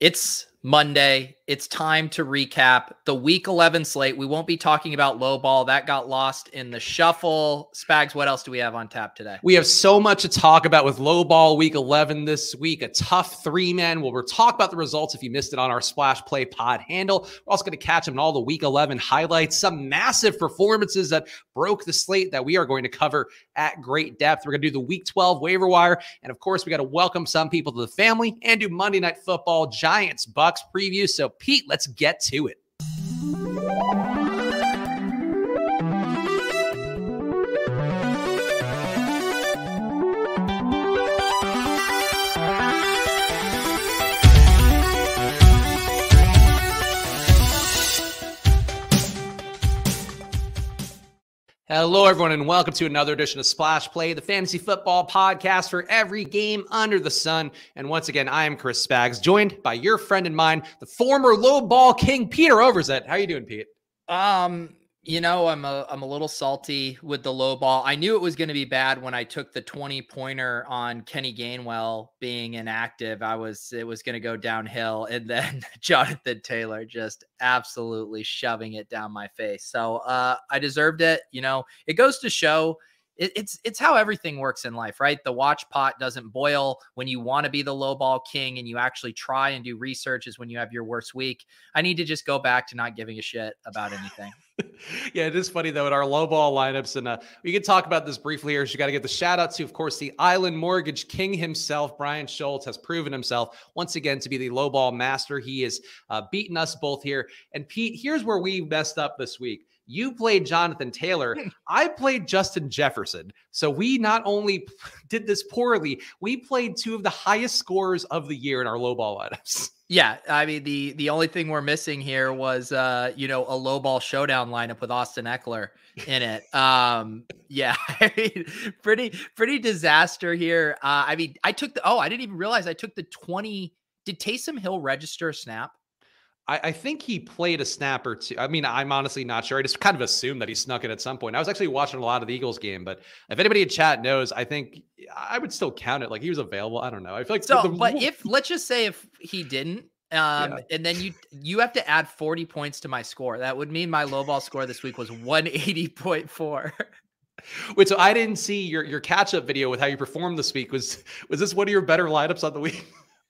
It's Monday. It's time to recap the week 11 slate. We won't be talking about low ball. That got lost in the shuffle. Spags, what else do we have on tap today? We have so much to talk about with low ball week 11 this week. A tough three man. Well, talk about the results if you missed it on our Splash Play pod handle. We're also going to catch up on all the week 11 highlights, some massive performances that broke the slate that we are going to cover at great depth. We're going to do the week 12 waiver wire. And of course, we got to welcome some people to the family and do Monday Night Football Giants Bucks preview. So Pete, let's get to it. Hello, everyone, and welcome to another edition of Splash Play, the fantasy football podcast for every game under the sun. And once again, I am Chris Spags, joined by your friend and mine, the former low ball king, Peter Overzet. How you doing, Pete? Um, you know, I'm a I'm a little salty with the low ball. I knew it was going to be bad when I took the 20 pointer on Kenny Gainwell being inactive. I was it was going to go downhill and then Jonathan Taylor just absolutely shoving it down my face. So, uh I deserved it, you know. It goes to show it, it's it's how everything works in life, right? The watch pot doesn't boil when you want to be the low ball king and you actually try and do research is when you have your worst week. I need to just go back to not giving a shit about anything. yeah, it is funny though in our low ball lineups, and uh, we can talk about this briefly here. So you got to get the shout out to, of course, the Island Mortgage King himself, Brian Schultz, has proven himself once again to be the low ball master. He has uh, beaten us both here. And Pete, here's where we messed up this week. You played Jonathan Taylor. I played Justin Jefferson. So we not only did this poorly, we played two of the highest scores of the year in our low ball lineups. Yeah, I mean the the only thing we're missing here was uh, you know, a low ball showdown lineup with Austin Ekeler in it. Um, yeah, I mean, pretty pretty disaster here. Uh, I mean, I took the oh, I didn't even realize I took the 20. Did Taysom Hill register a snap? I, I, think he played a snap or two. I mean, I'm honestly not sure. I just kind of assumed that he snuck it at some point. I was actually watching a lot of the Eagles game, but if anybody in chat knows, I think I would still count it like he was available. I don't know. I feel like so. The, but if let's just say if he didn't, um, yeah. and then you you have to add 40 points to my score. That would mean my low ball score this week was 180.4. Wait, so I didn't see your your catch up video with how you performed this week. Was was this one of your better lineups on the week?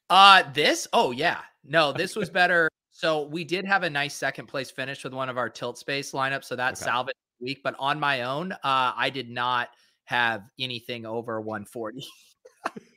Uh this? Oh yeah. No, this was better. So we did have a nice second place finish with one of our tilt space lineups. So that okay. salvaged week. But on my own, uh, I did not have anything over 140.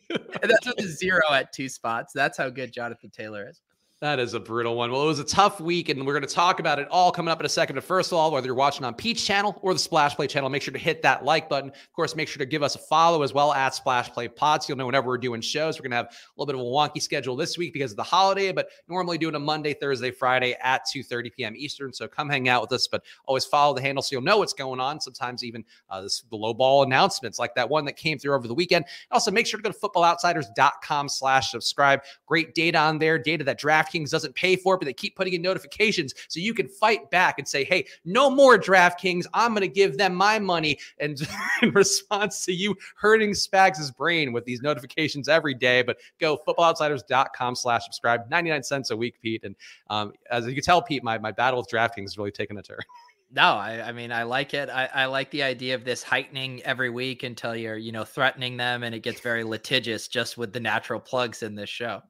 and that's with a zero at two spots. That's how good Jonathan Taylor is. That is a brutal one. Well, it was a tough week, and we're going to talk about it all coming up in a second. But first of all, whether you're watching on Pete's channel or the Splash Play channel, make sure to hit that like button. Of course, make sure to give us a follow as well at Splash Play Pods. You'll know whenever we're doing shows. We're going to have a little bit of a wonky schedule this week because of the holiday, but normally doing a Monday, Thursday, Friday at 2:30 p.m. Eastern. So come hang out with us, but always follow the handle so you'll know what's going on. Sometimes even uh, this, the low ball announcements like that one that came through over the weekend. Also, make sure to go to footballoutsiders.com/slash subscribe. Great data on there, data that DraftKings doesn't pay for it, but they keep putting in notifications so you can fight back and say, hey, no more DraftKings. I'm going to give them my money. And in response to you hurting Spags' brain with these notifications every day, but go footballoutsiders.com slash subscribe, 99 cents a week, Pete. And um, as you can tell, Pete, my, my battle with DraftKings is really taking a turn. No, I, I, mean I like it. I, I, like the idea of this heightening every week until you're, you know, threatening them and it gets very litigious just with the natural plugs in this show.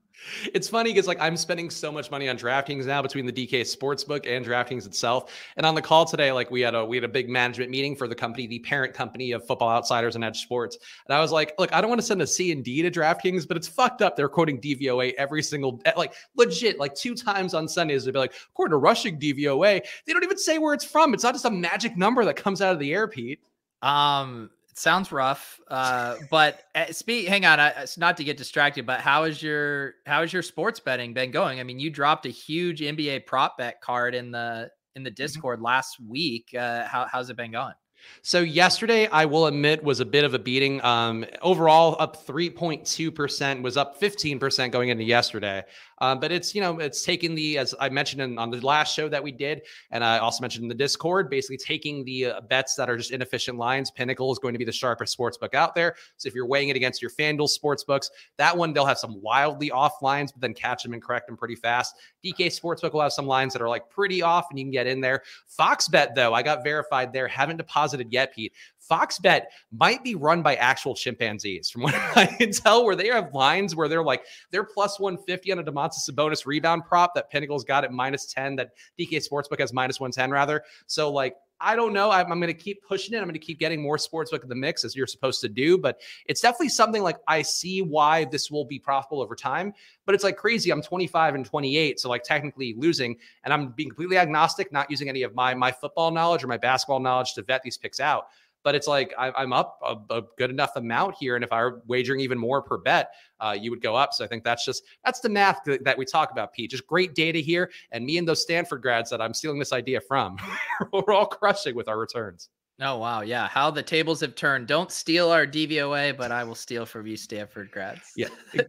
It's funny because like I'm spending so much money on DraftKings now between the DK Sportsbook and DraftKings itself. And on the call today, like we had a we had a big management meeting for the company, the parent company of Football Outsiders and EdjSports. And I was like, look, I don't want to send a C and D to DraftKings, but it's fucked up. They're quoting DVOA every single like legit like two times on Sundays. They'd be like, according to rushing DVOA, they don't even say where it's from. It's not just a magic number that comes out of the air, Pete. Um, sounds rough, uh, but uh, speak. Hang on, uh, not to get distracted, but how is your how is your sports betting been going? I mean, you dropped a huge NBA prop bet card in the in the mm-hmm. Discord mm-hmm. last week. Uh, how how's it been going? So yesterday, I will admit, was a bit of a beating. Um, overall, up 3.2%, was up 15% going into yesterday. Um, but it's, you know, it's taking the, as I mentioned in, on the last show that we did, and I also mentioned in the Discord, basically taking the uh, bets that are just inefficient lines. Pinnacle is going to be the sharpest sports book out there. So if you're weighing it against your FanDuel sports books, that one, they'll have some wildly off lines, but then catch them and correct them pretty fast. DK Sportsbook will have some lines that are like pretty off and you can get in there. Fox Bet, though, I got verified there, haven't deposited yet, Pete. Fox Bet might be run by actual chimpanzees, from what I can tell, where they have lines where they're like they're plus 150 on a Domantas Sabonis rebound prop that Pinnacle's got at minus 10, that DK Sportsbook has minus 110 rather. So like I don't know. I'm, I'm going to keep pushing it. I'm going to keep getting more sportsbook in the mix as you're supposed to do. But it's definitely something like I see why this will be profitable over time. But it's like crazy. I'm 25 and 28, so like technically losing, and I'm being completely agnostic, not using any of my my football knowledge or my basketball knowledge to vet these picks out but it's like I, am up a, a, good enough amount here, and if I were wagering even more per bet, uh, you would go up. So I think that's just that's the math that we talk about, Pete. Just great data here, and me and those Stanford grads that I'm stealing this idea from, we're all crushing with our returns. Oh wow, yeah. How the tables have turned. Don't steal our DVOA, but I will steal from you, Stanford grads. Yeah,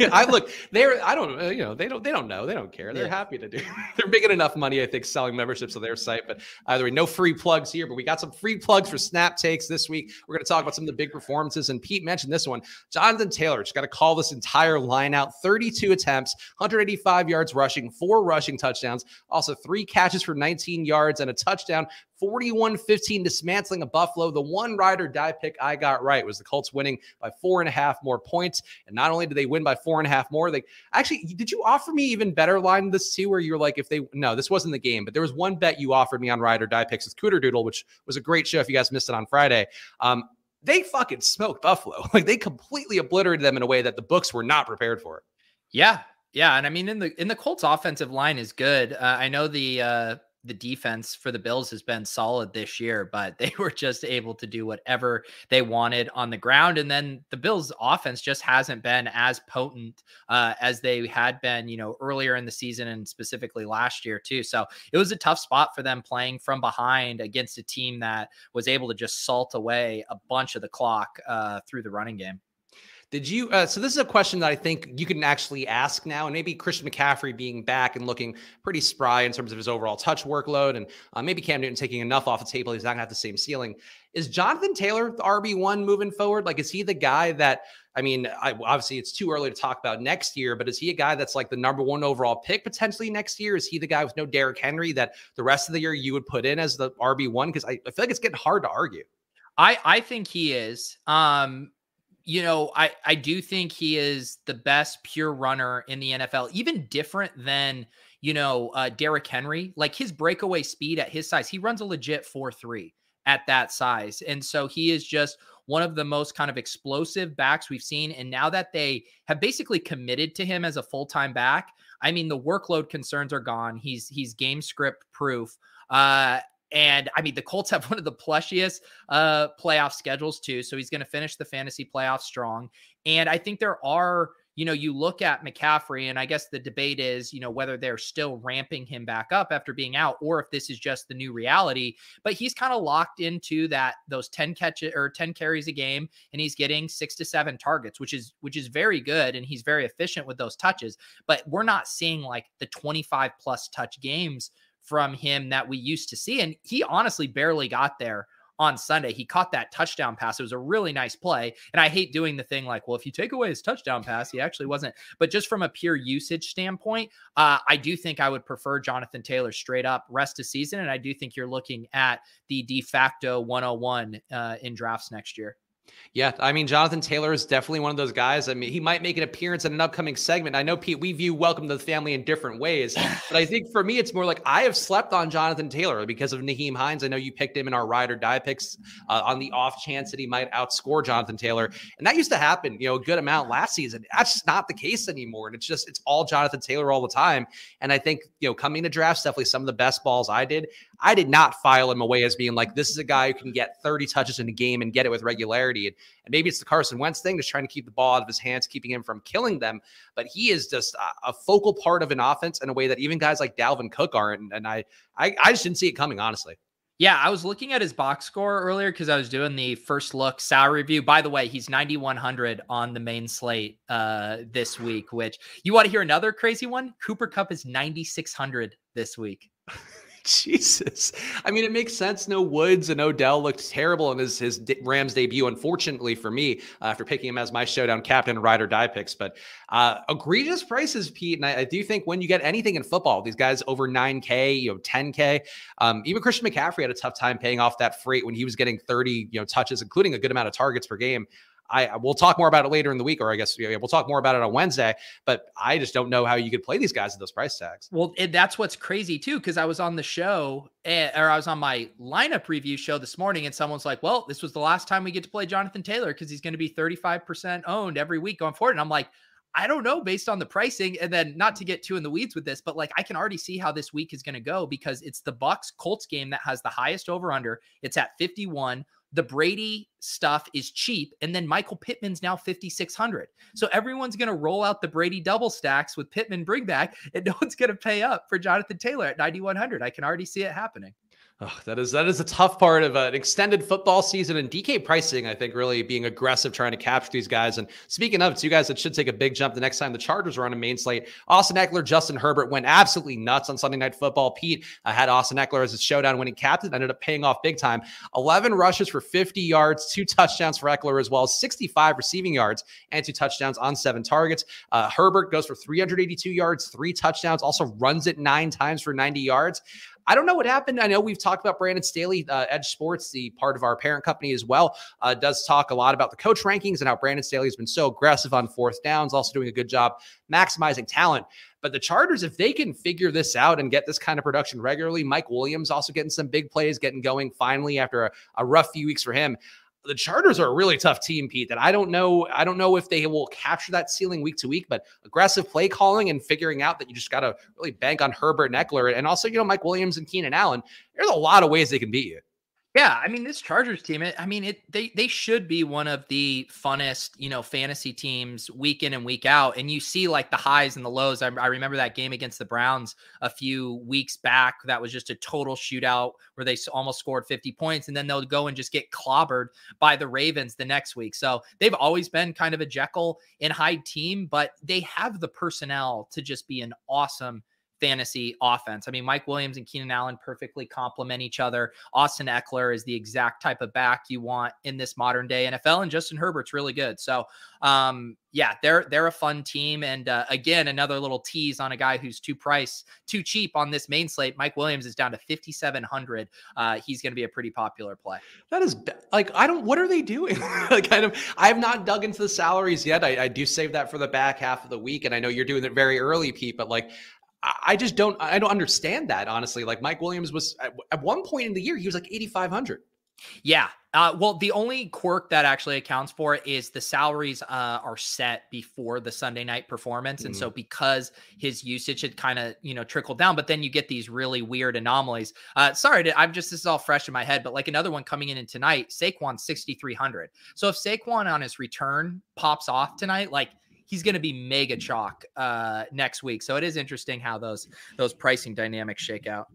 I look. They're. I don't. Uh, you know. They don't. They don't know. They don't care. They're yeah. happy to do. They're making enough money, I think, selling memberships to their site. But either way, no free plugs here. But we got some free plugs for Snap Takes this week. We're going to talk about some of the big performances. And Pete mentioned this one. Jonathan Taylor just got to call this entire line out. 32 attempts, 185 yards rushing, four rushing touchdowns, also three catches for 19 yards and a touchdown 41 15 dismantling a Buffalo. The one ride or die pick I got right was the Colts winning by four and a half more points. And not only did they win by four and a half more, they actually, did you offer me even better line this too, where you're like, if they, no, this wasn't the game, but there was one bet you offered me on ride or die picks with Cooter Doodle, which was a great show if you guys missed it on Friday. Um, they fucking smoked Buffalo. Like they completely obliterated them in a way that the books were not prepared for. Yeah, yeah, and I mean in the in the Colts offensive line is good. Uh, I know the uh the defense for the Bills has been solid this year, but they were just able to do whatever they wanted on the ground. And then the Bills' offense just hasn't been as potent uh, as they had been, you know, earlier in the season and specifically last year, too. So it was a tough spot for them playing from behind against a team that was able to just salt away a bunch of the clock uh, through the running game. Did you? Uh, so this is a question that I think you can actually ask now, and maybe Christian McCaffrey being back and looking pretty spry in terms of his overall touch workload, and uh, maybe Cam Newton taking enough off the table, he's not gonna have the same ceiling. Is Jonathan Taylor the RB one moving forward? Like, is he the guy that? I mean, I, obviously it's too early to talk about next year, but is he a guy that's like the number one overall pick potentially next year? Is he the guy with no Derrick Henry that the rest of the year you would put in as the RB one? Because I, I feel like it's getting hard to argue. I I think he is. Um, you know, I I do think he is the best pure runner in the NFL, even different than you know uh, Derrick Henry. Like his breakaway speed at his size, he runs a legit four three at that size, and so he is just one of the most kind of explosive backs we've seen. And now that they have basically committed to him as a full time back, I mean the workload concerns are gone. He's he's game script proof. Uh, and I mean, the Colts have one of the plushiest uh, playoff schedules too. So he's going to finish the fantasy playoffs strong. And I think there are, you know, you look at McCaffrey, and I guess the debate is, you know, whether they're still ramping him back up after being out, or if this is just the new reality. But he's kind of locked into that those 10 catches or 10 carries a game, and he's getting six to seven targets, which is which is very good, and he's very efficient with those touches. But we're not seeing like the 25 plus touch games from him that we used to see. And he honestly barely got there on Sunday. He caught that touchdown pass. It was a really nice play. And I hate doing the thing like, well, if you take away his touchdown pass, he actually wasn't. But just from a pure usage standpoint, uh, I do think I would prefer Jonathan Taylor straight up rest of season. And I do think you're looking at the de facto 101 uh, in drafts next year. Yeah, I mean, Jonathan Taylor is definitely one of those guys. I mean, he might make an appearance in an upcoming segment. I know, Pete, we view Welcome to the Family in different ways, but I think for me, it's more like I have slept on Jonathan Taylor because of Nyheim Hines. I know you picked him in our ride or die picks uh, on the off chance that he might outscore Jonathan Taylor, and that used to happen, you know, a good amount last season. That's just not the case anymore, and it's just it's all Jonathan Taylor all the time. And I think you know, coming to drafts, definitely some of the best balls I did. I did not file him away as being like this is a guy who can get 30 touches in a game and get it with regularity. And, and maybe it's the Carson Wentz thing, just trying to keep the ball out of his hands, keeping him from killing them. But he is just a, a focal part of an offense in a way that even guys like Dalvin Cook aren't. And, and I, I, I just didn't see it coming, honestly. Yeah, I was looking at his box score earlier because I was doing the first look salary review. By the way, he's 9,100 on the main slate uh, this week, which you want to hear another crazy one? Cooper Kupp is 9,600 this week. Jesus. I mean, it makes sense. No Woods and Odell looked terrible in his, his Rams debut, unfortunately for me, uh, after picking him as my showdown captain, ride or die picks. But uh, egregious prices, Pete. And I, I, do think when you get anything in football, these guys over 9K, you know, 10K, um, even Christian McCaffrey had a tough time paying off that freight when he was getting 30, you know, touches, including a good amount of targets per game. I we'll talk more about it later in the week, or I guess yeah, we'll talk more about it on Wednesday. But I just don't know how you could play these guys at those price tags. Well, that's what's crazy too, because I was on the show eh, or I was on my lineup review show this morning, and someone's like, "Well, this was the last time we get to play Jonathan Taylor because he's going to be 35% owned every week going forward." And I'm like. I don't know based on the pricing and then not to get too in the weeds with this but like I can already see how this week is going to go because it's the Bucks Colts game that has the highest over under it's at 51 the Brady stuff is cheap. And then Michael Pittman's now 5,600. So everyone's going to roll out the Brady double stacks with Pittman bring back, and no one's going to pay up for Jonathan Taylor at 9,100. I can already see it happening. Oh, that is that is a tough part of an extended football season and DK pricing. I think really being aggressive trying to capture these guys. And speaking of two guys that should take a big jump the next time the Chargers are on a main slate, Austin Ekeler, Justin Herbert went absolutely nuts on Sunday Night Football. Pete uh, had Austin Ekeler as his showdown winning captain, ended up paying off big time. 11 rushes for 50 yards, two touchdowns for Ekeler as well as 65 receiving yards and two touchdowns on seven targets. Uh, Herbert goes for 382 yards, three touchdowns, also runs it nine times for 90 yards. I don't know what happened. I know we've talked about Brandon Staley, uh, EdjSports, the part of our parent company as well, uh, does talk a lot about the coach rankings and how Brandon Staley has been so aggressive on fourth downs, also doing a good job maximizing talent. But the Chargers, if they can figure this out and get this kind of production regularly, Mike Williams also getting some big plays, getting going finally after a, a rough few weeks for him the Chargers are a really tough team, Pete. That I don't know. I don't know if they will capture that ceiling week to week, but aggressive play calling and figuring out that you just got to really bank on Herbert and Ekeler, and also you know Mike Williams and Keenan Allen. There's a lot of ways they can beat you. Yeah, I mean this Chargers team. I mean it. They they should be one of the funnest, you know, fantasy teams week in and week out. And you see like the highs and the lows. I, I remember that game against the Browns a few weeks back. That was just a total shootout where they almost scored 50 points, and then they'll go and just get clobbered by the Ravens the next week. So they've always been kind of a Jekyll and Hyde team, but they have the personnel to just be an awesome fantasy offense. I mean, Mike Williams and Keenan Allen perfectly complement each other. Austin Ekeler is the exact type of back you want in this modern day NFL, and Justin Herbert's really good. So, um, yeah, they're they're a fun team. And uh, again, another little tease on a guy who's too price too cheap on this main slate. Mike Williams is down to fifty seven hundred. Uh, he's going to be a pretty popular play. That is like I don't. What are they doing? kind of. I have not dug into the salaries yet. I, I do save that for the back half of the week, and I know you're doing it very early, Pete. But like I just don't I don't understand that honestly. Like Mike Williams was at, one point in the year he was like 8500. Yeah. Uh, well, the only quirk that actually accounts for it is the salaries uh, are set before the Sunday night performance, mm-hmm. and so mm. because his usage had kind of you know trickled down, but then you get these really weird anomalies. Uh, sorry, to, I'm just this is all fresh in my head, but like another one coming in, in tonight, Saquon 6300. So if Saquon on his return pops off tonight, like he's going to be mega chalk uh, next week. So it is interesting how those those pricing dynamics shake out.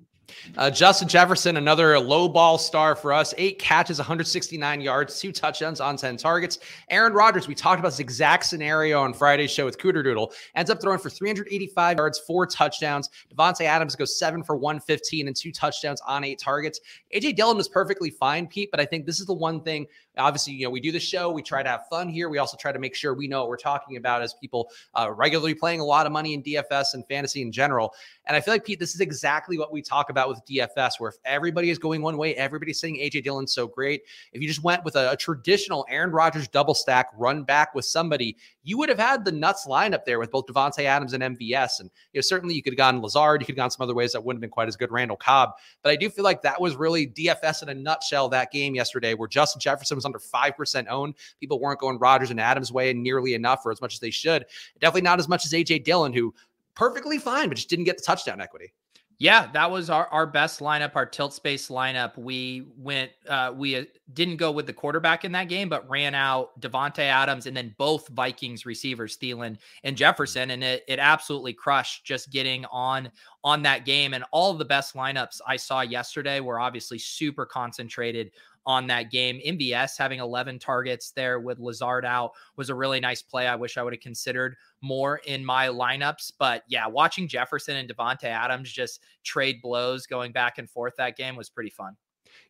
Uh, Justin Jefferson, another low ball star for us. Eight catches, 169 yards, two touchdowns on 10 targets. Aaron Rodgers, we talked about this exact scenario on Friday's show with Cooter Doodle, ends up throwing for 385 yards, four touchdowns. Davante Adams goes seven for 115 and two touchdowns on eight targets. AJ Dillon was perfectly fine, Pete, but I think this is the one thing. Obviously, you know, we do the show, we try to have fun here. We also try to make sure we know what we're talking about as people uh, regularly playing a lot of money in DFS and fantasy in general. And I feel like, Pete, this is exactly what we talk about with DFS, where if everybody is going one way, everybody's saying AJ Dillon's so great. If you just went with a, a traditional Aaron Rodgers double stack run back with somebody, you would have had the nuts lineup there with both Davante Adams and MVS. And you know, certainly you could have gone Lazard, you could have gone some other ways that wouldn't have been quite as good, Randall Cobb. But I do feel like that was really DFS in a nutshell that game yesterday, where Justin Jefferson was under 5% owned. People weren't going Rodgers and Adams way nearly enough or as much as they should. Definitely not as much as AJ Dillon, who perfectly fine, but just didn't get the touchdown equity. Yeah, that was our, our best lineup, our tilt space lineup. We went, uh, we uh, didn't go with the quarterback in that game, but ran out Davante Adams and then both Vikings receivers, Thielen and Jefferson, and it it absolutely crushed just getting on on that game. And all the best lineups I saw yesterday were obviously super concentrated on that game. MVS having 11 targets there with Lazard out was a really nice play. I wish I would have considered more in my lineups. But yeah, watching Jefferson and Davante Adams just trade blows going back and forth that game was pretty fun.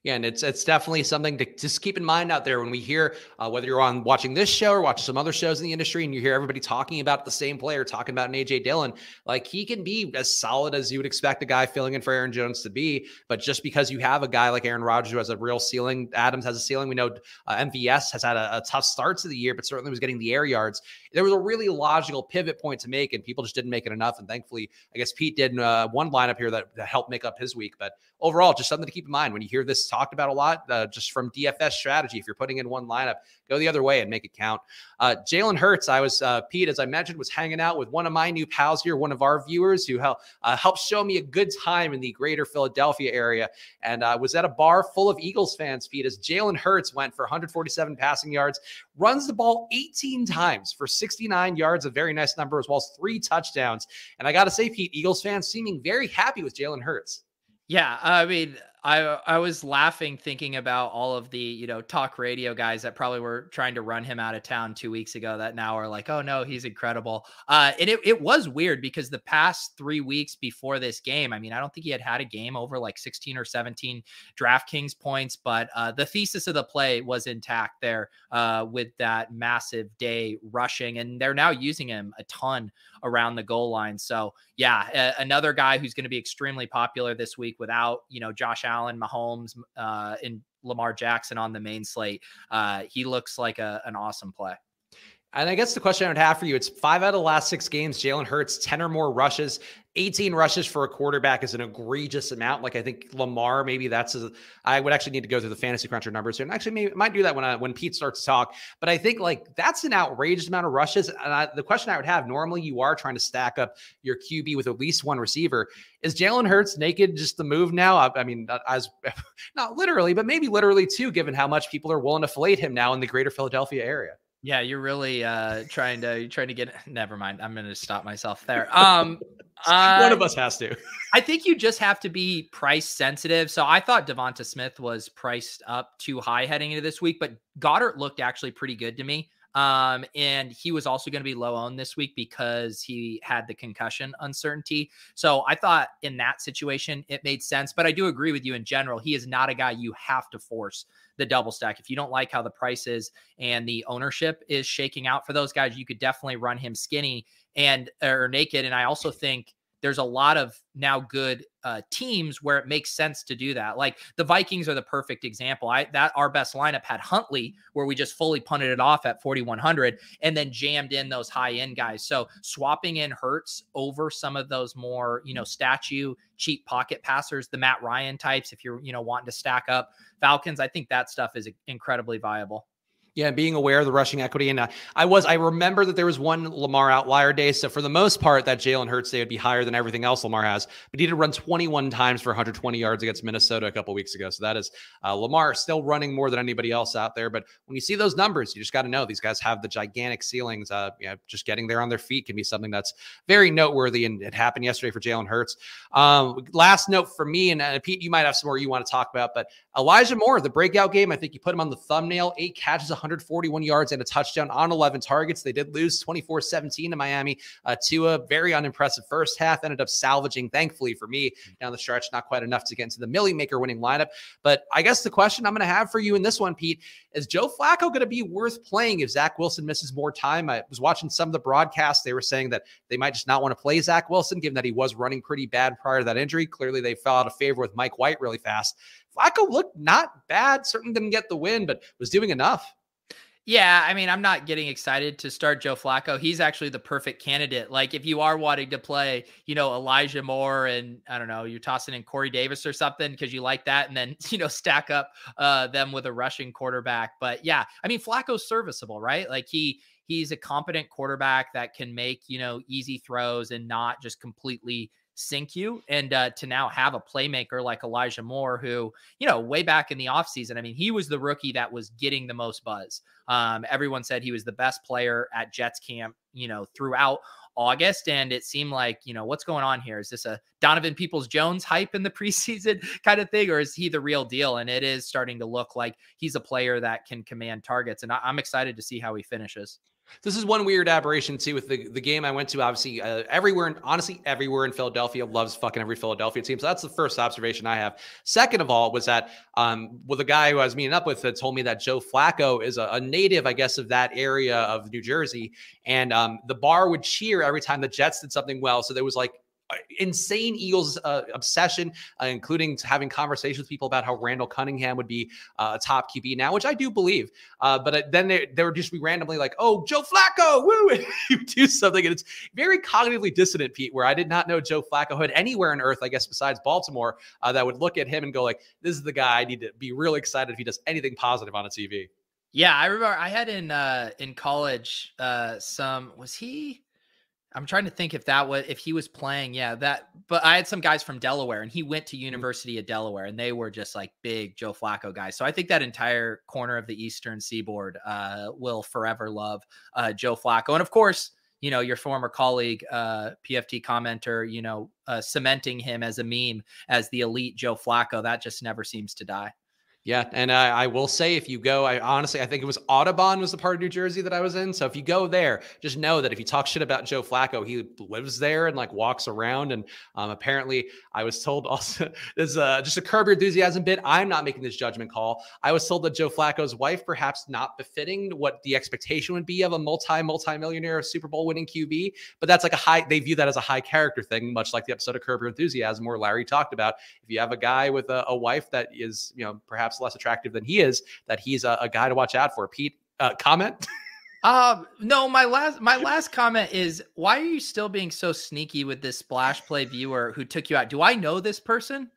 Yeah, and it's it's definitely something to just keep in mind out there when we hear uh, whether you're on watching this show or watching some other shows in the industry, and you hear everybody talking about the same player, talking about an AJ Dillon, like he can be as solid as you would expect a guy filling in for Aaron Jones to be. But just because you have a guy like Aaron Rodgers who has a real ceiling, Adams has a ceiling. We know uh, MVS has had a, a tough start to the year, but certainly was getting the air yards. There was a really logical pivot point to make, and people just didn't make it enough. And thankfully, I guess Pete did uh, one lineup here that, that helped make up his week. But overall, just something to keep in mind when you hear this talked about a lot, uh, just from DFS strategy. If you're putting in one lineup, go the other way and make it count. Uh, Jalen Hurts, I was, uh, Pete, as I mentioned, was hanging out with one of my new pals here, one of our viewers who helped, uh, helped show me a good time in the greater Philadelphia area. And uh, was at a bar full of Eagles fans, Pete, as Jalen Hurts went for 147 passing yards, runs the ball 18 times for 69 yards, a very nice number, as well as three touchdowns. And I got to say, Pete, Eagles fans seeming very happy with Jalen Hurts. Yeah, I mean, I I was laughing thinking about all of the you know talk radio guys that probably were trying to run him out of town two weeks ago that now are like, oh no, he's incredible. Uh, and it it was weird because the past three weeks before this game, I mean, I don't think he had had a game over like 16 or 17 DraftKings points, but uh, the thesis of the play was intact there uh, with that massive day rushing, and they're now using him a ton around the goal line. So yeah, another guy who's going to be extremely popular this week without you know Josh Allen, Mahomes, uh, and Lamar Jackson on the main slate. Uh, he looks like a, an awesome play. And I guess the question I would have for you, it's five out of the last six games, Jalen Hurts, 10 or more rushes. 18 rushes for a quarterback is an egregious amount. Like I think Lamar, maybe that's a, I would actually need to go through the fantasy cruncher numbers here. And actually, maybe might do that when I, when Pete starts to talk. But I think like that's an outrageous amount of rushes. And I, the question I would have normally, you are trying to stack up your QB with at least one receiver. Is Jalen Hurts naked just the move now? I, I mean, as not literally, but maybe literally too, given how much people are willing to fillet him now in the greater Philadelphia area. Yeah, you're really uh trying to trying to get never mind. I'm gonna stop myself there. Um one of us has to. I think you just have to be price sensitive. So I thought Devonta Smith was priced up too high heading into this week, but Goedert looked actually pretty good to me. Um, and he was also going to be low owned this week because he had the concussion uncertainty. So I thought in that situation it made sense. But I do agree with you in general. He is not a guy you have to force the double stack. If you don't like how the prices and the ownership is shaking out for those guys, you could definitely run him skinny and or naked. And I also think there's a lot of now good uh, teams where it makes sense to do that. Like the Vikings are the perfect example. I that our best lineup had Huntley, where we just fully punted it off at 4100, and then jammed in those high end guys. So swapping in Hurts over some of those more you know statue cheap pocket passers, the Matt Ryan types, if you're you know wanting to stack up Falcons, I think that stuff is incredibly viable. Yeah, being aware of the rushing equity. And uh, I was, I remember that there was one Lamar outlier day. So for the most part, that Jalen Hurts day would be higher than everything else Lamar has. But he did run 21 times for 120 yards against Minnesota a couple weeks ago. So that is uh, Lamar still running more than anybody else out there. But when you see those numbers, you just got to know these guys have the gigantic ceilings. Uh, know, just getting there on their feet can be something that's very noteworthy. And it happened yesterday for Jalen Hurts. Um, last note for me, and uh, Pete, you might have some more you want to talk about, but Elijah Moore, the breakout game, I think you put him on the thumbnail, eight catches, 141 yards, and a touchdown on 11 targets. They did lose 24 17 to Miami uh, to a very unimpressive first half, ended up salvaging, thankfully for me, down the stretch, not quite enough to get into the Milly Maker winning lineup. But I guess the question I'm going to have for you in this one, Pete, is Joe Flacco going to be worth playing if Zach Wilson misses more time? I was watching some of the broadcasts. They were saying that they might just not want to play Zach Wilson, given that he was running pretty bad prior to that injury. Clearly, they fell out of favor with Mike White really fast. Flacco looked not bad. Certainly didn't get the win, but was doing enough. Yeah, I mean, I'm not getting excited to start Joe Flacco. He's actually the perfect candidate. Like, if you are wanting to play, you know, Elijah Moore and I don't know, you're tossing in Corey Davis or something because you like that, and then you know, stack up uh, them with a rushing quarterback. But yeah, I mean, Flacco's serviceable, right? Like he he's a competent quarterback that can make you know easy throws and not just completely sink you. And uh, to now have a playmaker like Elijah Moore, who, you know, way back in the offseason, I mean, he was the rookie that was getting the most buzz. Um, everyone said he was the best player at Jets camp, you know, throughout August. And it seemed like, you know, what's going on here? Is this a Donovan Peoples Jones hype in the preseason kind of thing, or is he the real deal? And it is starting to look like he's a player that can command targets. And I- I'm excited to see how he finishes. This is one weird aberration too with the, the game I went to. Obviously, uh, everywhere, honestly, everywhere in Philadelphia loves fucking every Philadelphia team. So that's the first observation I have. Second of all, was that um, well, the guy who I was meeting up with had told me that Joe Flacco is a, a native, I guess, of that area of New Jersey, and um, the bar would cheer every time the Jets did something well. So there was like insane Eagles uh, obsession, uh, including having conversations with people about how Randall Cunningham would be uh, a top QB now, which I do believe. Uh, but then they, they would just be randomly like, "Oh, Joe Flacco, woo!" you do something, and it's very cognitively dissonant, Pete. Where I did not know Joe Flacco had anywhere on earth, I guess, besides Baltimore, uh, that would look at him and go like, "This is the guy I need to be really excited if he does anything positive on a TV." Yeah, I remember I had in in college some was he I'm trying to think if that was if he was playing, yeah, that but I had some guys from Delaware and he went to mm-hmm. University of Delaware and they were just like big Joe Flacco guys. So I think that entire corner of the eastern seaboard uh, will forever love uh, Joe Flacco. And of course, you know, your former colleague, uh, PFT commenter, you know, uh, cementing him as a meme as the elite Joe Flacco. That just never seems to die. Yeah, and I, I, will say if you go, I honestly I think it was Audubon was the part of New Jersey that I was in. So if you go there, just know that if you talk shit about Joe Flacco, he lives there and like walks around. And um, apparently, I was told also there's uh, just a curb your enthusiasm bit. I'm not making this judgment call. I was told that Joe Flacco's wife perhaps not befitting what the expectation would be of a multi multi millionaire Super Bowl winning QB, but that's like a high. They view that as a high character thing, much like the episode of Curb Your Enthusiasm where Larry talked about if you have a guy with a, a wife that is you know perhaps perhaps less attractive than he is, that he's a, a guy to watch out for. Pete, uh, comment? Um, no, my last my last comment is why are you still being so sneaky with this splash play viewer who took you out? Do I know this person?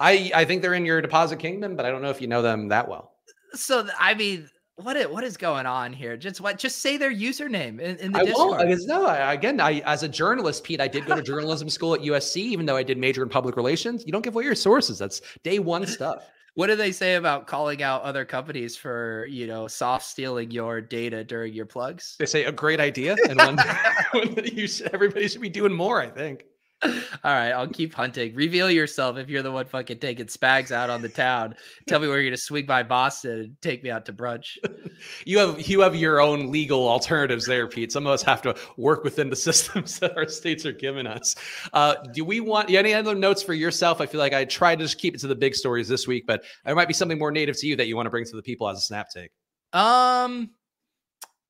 I I think they're in your deposit kingdom, but I don't know if you know them that well. So I mean, what is, what is going on here? Just what? Just say their username in, in the I Discord. Won't, because no, I, again, I as a journalist, Pete, I did go to journalism school at USC, even though I did major in public relations. You don't give away your sources. That's day one stuff what do they say about calling out other companies for you know soft stealing your data during your plugs? They say a great idea, and one, one that you should, everybody should be doing more. I think. All right, I'll keep hunting. Reveal yourself if you're the one fucking taking spags out on the town. Tell me where you're gonna swing by Boston and take me out to brunch. you have you have your own legal alternatives there, Pete. Some of us have to work within the systems that our states are giving us. Uh, do we want any other notes for yourself? I feel like I tried to just keep it to the big stories this week, but there might be something more native to you that you want to bring to the people as a snap take. Um,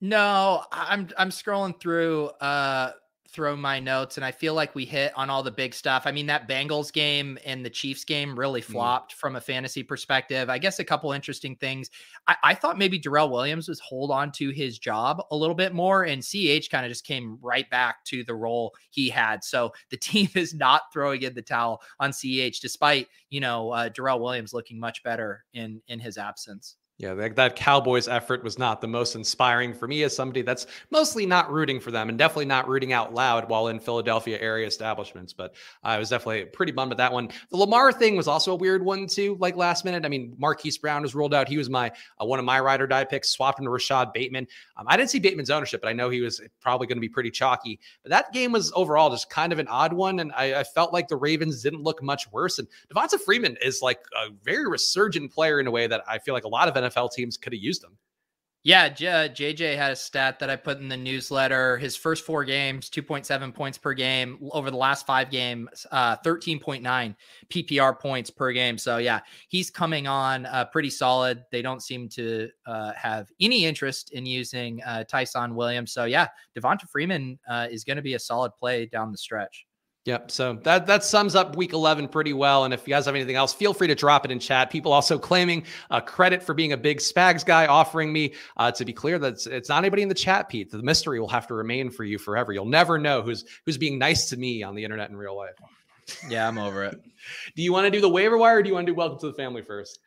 no, I'm I'm scrolling through. Uh throw my notes and I feel like we hit on all the big stuff. I mean, that Bengals game and the Chiefs game really mm-hmm. flopped mm. from a fantasy perspective. I guess a couple interesting things. I, I, thought maybe Darrel Williams was hold on to his job a little bit more, and CH kind of just came right back to the role he had. So the team is not throwing in the towel on CH, despite you know uh, Darrel Williams looking much better in in his absence. Yeah, that, that, Cowboys effort was not the most inspiring for me as somebody that's mostly not rooting for them and definitely not rooting out loud while in Philadelphia area establishments. But I was definitely pretty bummed at that one. The Lamar thing was also a weird one too, like last minute. I mean, Marquise Brown was ruled out. He was my uh, one of my ride or die picks, swapped into Rashod Bateman. Um, I didn't see Bateman's ownership, but I know he was probably going to be pretty chalky. But that game was overall just kind of an odd one, and I, I felt like the Ravens didn't look much worse. And Devonta Freeman is like a very resurgent player in a way that I feel like a lot of NFL NFL teams could have used him. Yeah, JJ had a stat that I put in the newsletter. His first four games, 2.7 points per game. Over the last five games, uh, 13.9 PPR points per game. So, yeah, he's coming on uh, pretty solid. They don't seem to uh, have any interest in using uh, Ty'Son Williams. So, yeah, Devonta Freeman uh, is going to be a solid play down the stretch. Yep. So that that sums up week 11 pretty well. And if you guys have anything else, feel free to drop it in chat. People also claiming uh, credit for being a big Spags guy, offering me uh, to be clear that it's, it's, not anybody in the chat, Pete. The mystery will have to remain for you forever. You'll never know who's who's being nice to me on the internet in real life. Yeah, I'm over it. do you want to do the waiver wire or do you want to do welcome to the family first?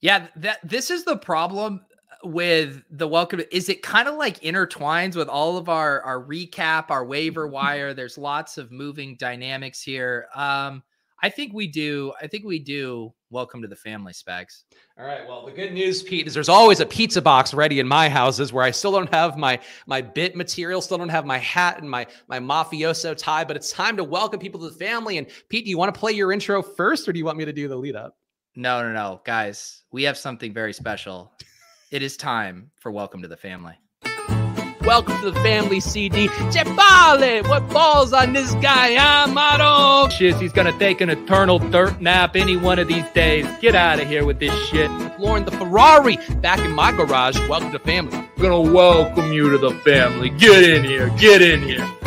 Yeah, that this is the problem with the welcome is it kind of like intertwines with all of our our recap our waiver wire? There's lots of moving dynamics here. Um i think we do i think we do welcome to the family Spags. All right well the good news pete is there's always a pizza box ready in my houses where i still don't have my my bit material still don't have my hat and my my mafioso tie but it's time to welcome people to the family. And pete do you want to play your intro first or do you want me to do the lead up? No no no guys we have something very special it is time for Welcome to the Family. Welcome to the family, CD. Chepale, what balls on this guy, huh, Shit, he's gonna take an eternal dirt nap any one of these days. Get out of here with this shit. Lauren the Ferrari back in my garage. Welcome to family. I'm gonna welcome you to the family. Get in here. Get in here.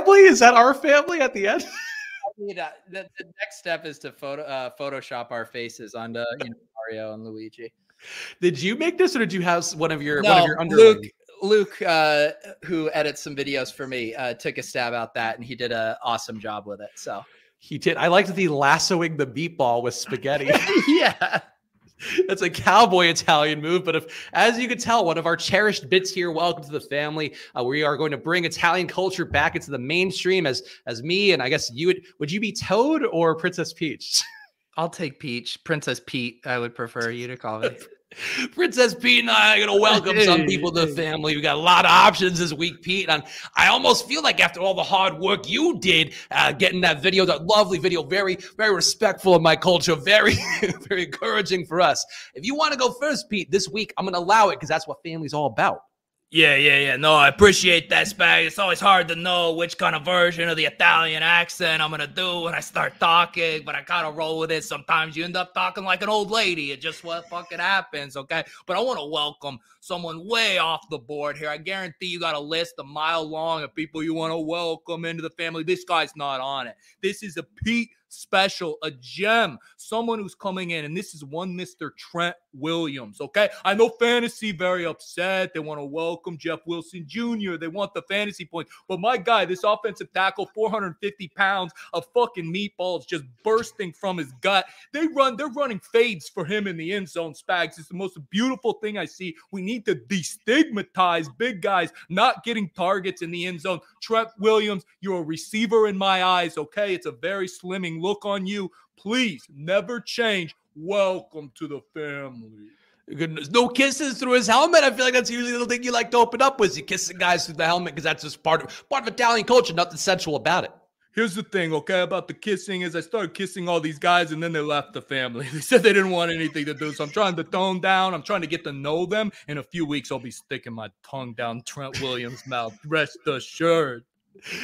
Family? Is that our family at the end? I mean, uh, the, the, next step is to photo uh, Photoshop our faces onto you know, Mario and Luigi. Did you make this, or did you have one of your no, one of your underlings? Luke, Luke, uh, who edits some videos for me, uh, took a stab at that, and he did an awesome job with it. So he did. I liked the lassoing the meatball with spaghetti. yeah. That's a cowboy Italian move. But if, as you can tell, one of our cherished bits here, welcome to the family. Uh, we are going to bring Italian culture back into the mainstream as as me and I guess you would would you be Toad or Princess Peach? I'll take Peach. Princess Pete, I would prefer you to call me. Princess Pete and I are going to welcome some people to the family. We got a lot of options this week, Pete. And I almost feel like after all the hard work you did uh, getting that video, that lovely video, very, very respectful of my culture, very, very encouraging for us. If you want to go first, Pete, this week, I'm going to allow it because that's what family's all about. Yeah, yeah, yeah. No, I appreciate that, Spag. It's always hard to know which kind of version of the Italian accent I'm gonna do when I start talking, but I kind of roll with it. Sometimes you end up talking like an old lady. It just what fucking happens, okay? But I want to welcome someone way off the board here. I guarantee you got a list a mile long of people you want to welcome into the family. This guy's not on it. This is a Pete special, a gem, someone who's coming in, and this is one Mr. Trent Williams. Okay, I know fantasy very upset. They want to welcome Jeff Wilson Jr. They want the fantasy points, but my guy, this offensive tackle, 450 pounds of fucking meatballs just bursting from his gut. They run, they're running fades for him in the end zone. Spags, it's the most beautiful thing I see. We need to destigmatize big guys not getting targets in the end zone. Trent Williams, you're a receiver in my eyes. Okay, it's a very slimming look on you. Please never change. Welcome to the family. Goodness, no kisses through his helmet. I feel like that's usually the thing you like to open up with. You kissing guys through the helmet because that's just part of part of Italian culture. Nothing sensual about it. Here's the thing, okay, about the kissing is I started kissing all these guys and then they left the family. They said they didn't want anything to do. So I'm trying to tone down. I'm trying to get to know them. In a few weeks, I'll be sticking my tongue down Trent Williams' mouth. Rest assured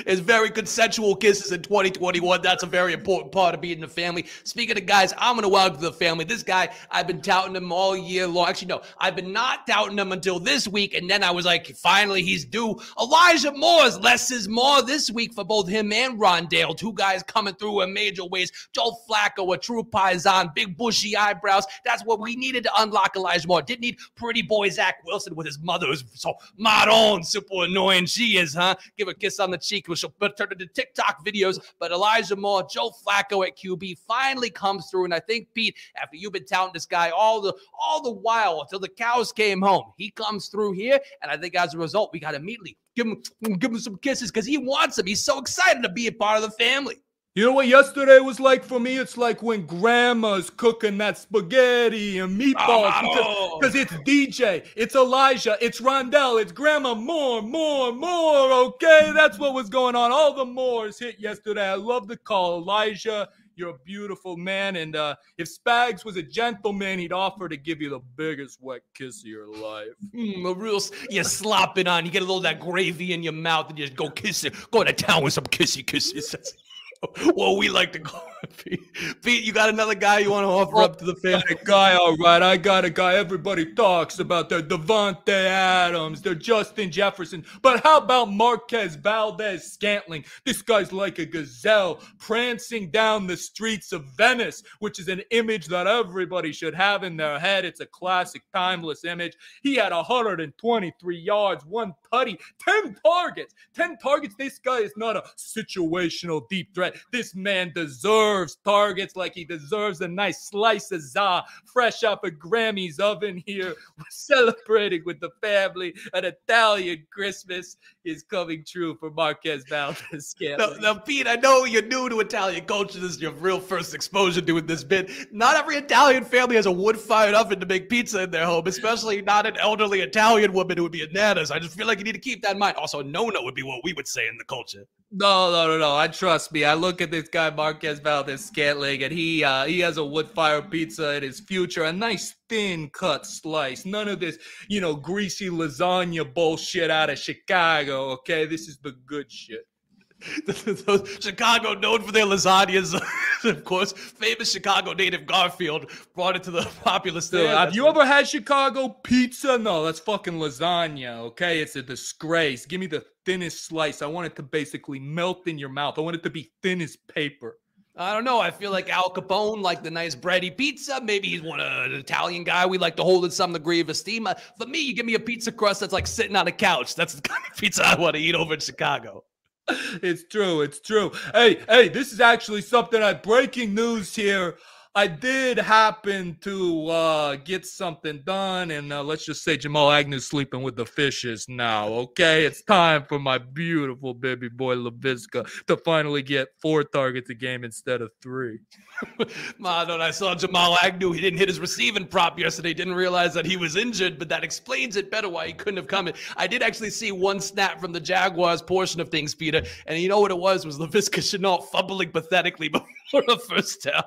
is very consensual kisses in 2021. That's a very important part of being in the family. Speaking of guys, I'm going to welcome the family. This guy, I've been touting him all year long. Actually, no, I've been not touting him until this week. And then I was like, finally, he's due. Elijah Moore's less is more this week for both him and Rondale. Two guys coming through in major ways. Joe Flacco, a true paisan, big bushy eyebrows. That's what we needed to unlock Elijah Moore. Didn't need pretty boy Zach Wilson with his mother who's so maron, super annoying she is, huh? Give a kiss on the which will turn into TikTok videos. But Elijah Moore, Joe Flacco at QB finally comes through. And I think, Pete, after you've been touting this guy all the all the while until the cows came home, he comes through here. And I think as a result, we got immediately give him give him some kisses because he wants them. He's so excited to be a part of the family. You know what yesterday was like for me? It's like when grandma's cooking that spaghetti and meatballs because, it's DJ, it's Elijah, it's Rondale, it's Grandma more, more, more. Okay, that's what was going on. All the mores hit yesterday. I love the call, Elijah. You're a beautiful man, and uh, if Spags was a gentleman, he'd offer to give you the biggest wet kiss of your life. Mm, a real, you slop it on. You get a little of that gravy in your mouth, and you just go kiss it. Go to town with some kissy kisses. what we like to call Pete. Pete, you got another guy you want to offer oh, up to the family? guy, all right. I got a guy everybody talks about. They're Davante Adams. They're Justin Jefferson. But how about Marquez Valdes-Scantling? This guy's like a gazelle prancing down the streets of Venice, which is an image that everybody should have in their head. It's a classic, timeless image. He had 123 yards, one Cuddy, 10 targets. 10 targets. This guy is not a situational deep threat. This man deserves targets like he deserves a nice slice of za fresh off a Grammy's oven here. We're celebrating with the family. An Italian Christmas is coming true for Marquez Valdes. Now, now, Pete, I know you're new to Italian culture. This is your real first exposure doing this bit. Not every Italian family has a wood-fired oven to make pizza in their home, especially not an elderly Italian woman who would be a nanas. I just feel like you need to keep that in mind. Also, no-no would be what we would say in the culture. No, no, no, no. I trust me. I look at this guy Marquez Valdes Scantling, and he uh, he has a wood fire pizza in his future, a nice thin cut slice. None of this, you know, greasy lasagna bullshit out of Chicago. Okay, this is the good shit. Chicago, known for their lasagnas, of course, famous Chicago native Garfield brought it to the populace there. Dude, have you ever had Chicago pizza? No, that's fucking lasagna. Okay, it's a disgrace. Give me the thinnest slice. I want it to basically melt in your mouth. I want it to be thin as paper. I don't know. I feel like Al Capone like the nice bready pizza. Maybe he's one uh, an Italian guy we like to hold in some degree of esteem. Uh, for me, you give me a pizza crust that's like sitting on a couch. That's the kind of pizza I want to eat over in Chicago. It's true. It's true. Hey, hey, this is actually something I breaking news here. I did happen to uh, get something done, and uh, let's just say Jamal Agnew's sleeping with the fishes now. Okay, it's time for my beautiful baby boy Laviska to finally get four targets a game instead of three. Madon, I saw Jamal Agnew. He didn't hit his receiving prop yesterday. Didn't realize that he was injured, but that explains it better why he couldn't have come in. I did actually see one snap from the Jaguars portion of things, Peter, and you know what it was? Was Laviska Shenault fumbling pathetically before the first down.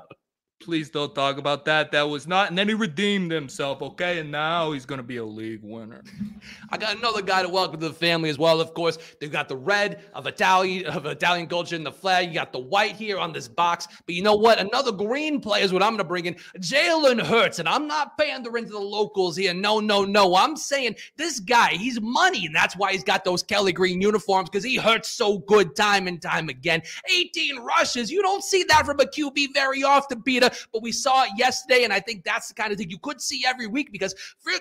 Please don't talk about that. That was not. And then he redeemed himself, okay? And now he's going to be a league winner. I got another guy to welcome to the family as well. Of course, they've got the red of Italian of Italian culture in the flag. You got the white here on this box. But you know what? Another green player is what I'm going to bring in. Jalen Hurts, and I'm not pandering to the locals here. No, no, no. I'm saying this guy, he's money, and that's why he's got those Kelly Green uniforms because he hurts so good time and time again. 18 rushes. You don't see that from a QB very often, Peter but we saw it yesterday, and I think that's the kind of thing you could see every week because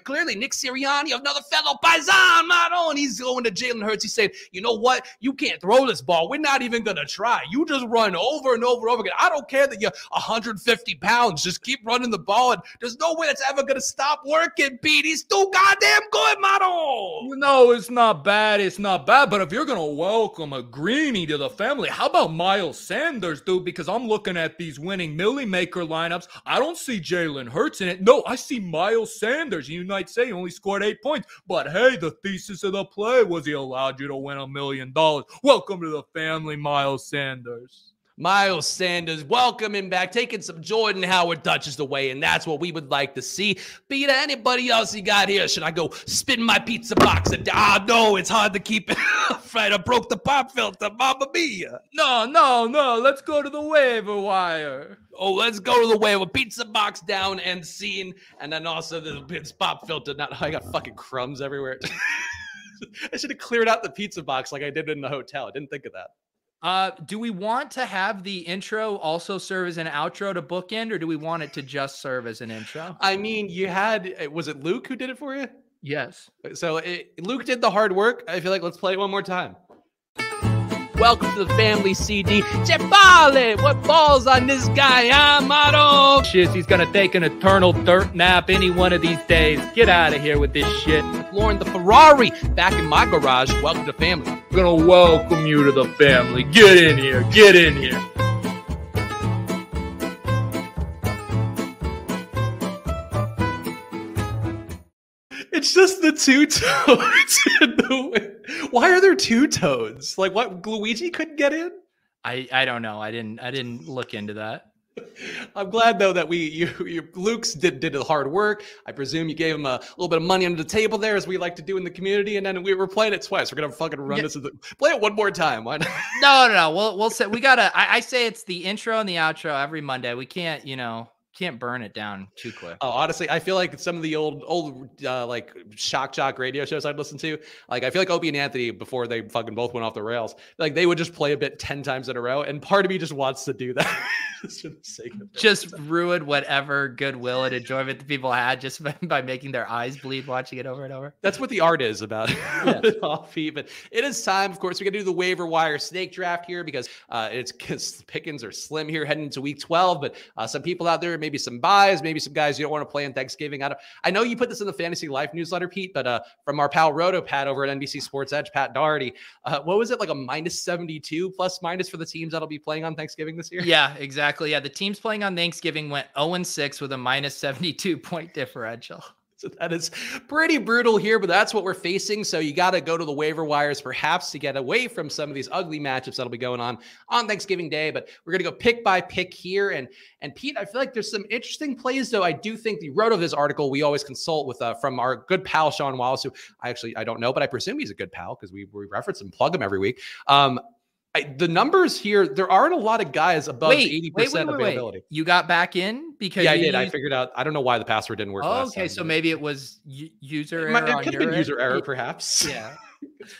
clearly Nick Sirianni, another fellow Paisan, not on, he's going to Jalen Hurts. He's saying, you know what? You can't throw this ball. We're not even going to try. You just run over and over and over again. I don't care that you're 150 pounds. Just keep running the ball, and there's no way that's ever going to stop working, Pete. He's too goddamn good, Mano. No, it's not bad. It's not bad. But if you're going to welcome a greenie to the family, how about Miles Sanders, dude? Because I'm looking at these winning Milly Maker lineups. I don't see Jalen Hurts in it. No, I see Miles Sanders. You might say he only scored eight points, but hey, the thesis of the play was he allowed you to win a million dollars. Welcome to the family, Miles Sanders. Miles Sanders, welcome him back, taking some Jordan Howard touches away, and that's what we would like to see. Peter, anybody else you got here? Should I go spin my pizza box? And ah, no, it's hard to keep it right. I broke the pop filter, Mamma Mia. No, no, no. Let's go to the waiver wire. Oh, let's go to the waiver. Pizza box down and seen, and then also the pizza pop filter. Not, I got fucking crumbs everywhere. I should have cleared out the pizza box like I did in the hotel. I didn't think of that. Uh, do we want to have the intro also serve as an outro to bookend, or do we want it to just serve as an intro? I mean, you had uh, was it Luke who did it for you? Yes. So it, Luke did the hard work. I feel like let's play it one more time. Welcome to the family CD. Chepale, what balls on this guy, Amaro? Shit, he's gonna take an eternal dirt nap any one of these days. Get out of here with this shit. Lauren the Ferrari back in my garage. Welcome to family. I'm gonna welcome you to the family. Get in here. Get in here. It's just the two toads Why are there two toads? Like what Luigi couldn't get in? I I don't know. I didn't I didn't look into that. I'm glad though that we you, you Luke's did did the hard work. I presume you gave him a little bit of money under the table there, as we like to do in the community, and then we were playing it twice. We're gonna fucking run yeah. this. The, play it one more time. Why not? No, no, no. We'll we'll say we gotta. I, I say it's the intro and the outro every Monday. We can't, you know, can't burn it down too quick. Oh, honestly, I feel like some of the old old uh, like shock jock radio shows I'd listen to, like I feel like Opie and Anthony before they fucking both went off the rails, like they would just play a bit ten times in a row, and part of me just wants to do that. just for the sake of. Just ruin whatever goodwill and enjoyment the people had just by, by making their eyes bleed watching it over and over. That's what the art is about. Off feet, but it is time. Of course, we got to do the waiver wire snake draft here because uh, it's because the pickings are slim here heading into week 12. But uh, some people out there, maybe some buys, maybe some guys you don't want to play on Thanksgiving. I, don't, I know you put this in the Fantasy Life newsletter, Pete, but uh, from our pal Roto Pat over at NBC Sports Edge, Pat Daugherty, uh, what was it like a minus 72 plus minus for the teams that'll be playing on Thanksgiving this year? Yeah, exactly. Yeah, the teams playing on Thanksgiving went 0 6 with a minus 72 point differential. So that is pretty brutal here, but that's what we're facing. So you got to go to the waiver wires perhaps to get away from some of these ugly matchups that'll be going on on Thanksgiving Day. But we're to go pick by pick here. And and Pete, I feel like there's some interesting plays, though. I do think the road of this article we always consult with uh, from our good pal Sean Wallace, who I actually I don't know, but I presume he's a good pal because we, we reference and plug him every week. Um, I, the numbers here, there aren't a lot of guys above eighty percent availability. You got back in because Yeah, I did. I figured out. I don't know why the password didn't work. Oh, okay, time, so but- maybe it was user it, might, error. it could have been user end. error, perhaps. Yeah.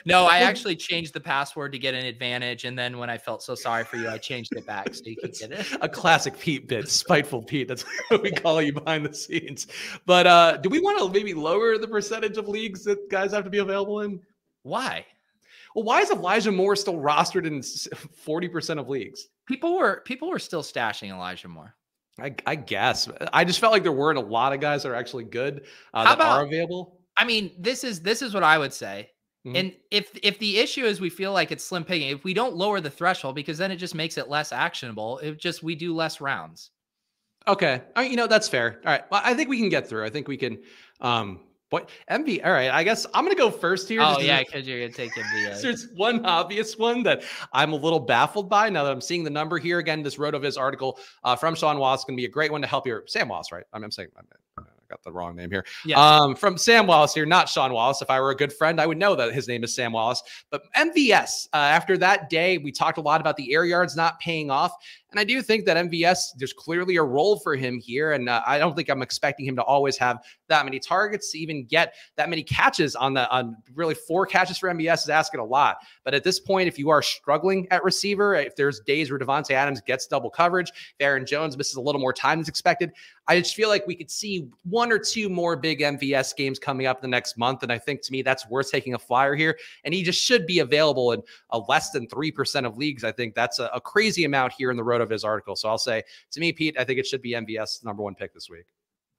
No, I actually changed the password to get an advantage, and then when I felt so sorry for you, I changed it back so you could get it. a classic Pete bit, spiteful Pete. That's what we call you behind the scenes. But uh, do we want to maybe lower the percentage of leagues that guys have to be available in? Why? Well, why is Elijah Moore still rostered in forty percent of leagues? People were people were still stashing Elijah Moore. I, I guess I just felt like there weren't a lot of guys that are actually good uh, that are available. I mean, this is this is what I would say. Mhm. And if if the issue is we feel like it's slim picking, if we don't lower the threshold, because then it just makes it less actionable. It just we do less rounds. Okay, right, you know that's fair. All right, well, I think we can get through. I think we can. Um, what MV? All right, I guess I'm gonna go first here. Oh just as a- yeah, because you're gonna take NBA. There's one obvious one that I'm a little baffled by now that I'm seeing the number here again. This RotoViz article uh, from Sean Wallace to be a great one to help your Sam Wallace, right? I'm, I'm saying I got the wrong name here. Yes. Um, from Sam Wallace here, not Sean Wallace. If I were a good friend, I would know that his name is Sam Wallace. But MVS, uh, after that day, we talked a lot about the air yards not paying off. And I do think that MVS, there's clearly a role for him here. And uh, I don't think I'm expecting him to always have that many targets to even get that many catches on the on really four catches for MVS is asking a lot. But at this point, if you are struggling at receiver, if there's days where Davante Adams gets double coverage, Aaron Jones misses a little more time than expected, I just feel like we could see one or two more big MVS games coming up in the next month. And I think to me, that's worth taking a flyer here. And he just should be available in a less than 3% of leagues. I think that's a, a crazy amount here in the RotoViz article. So I'll say to me, Pete, I think it should be MVS number one pick this week.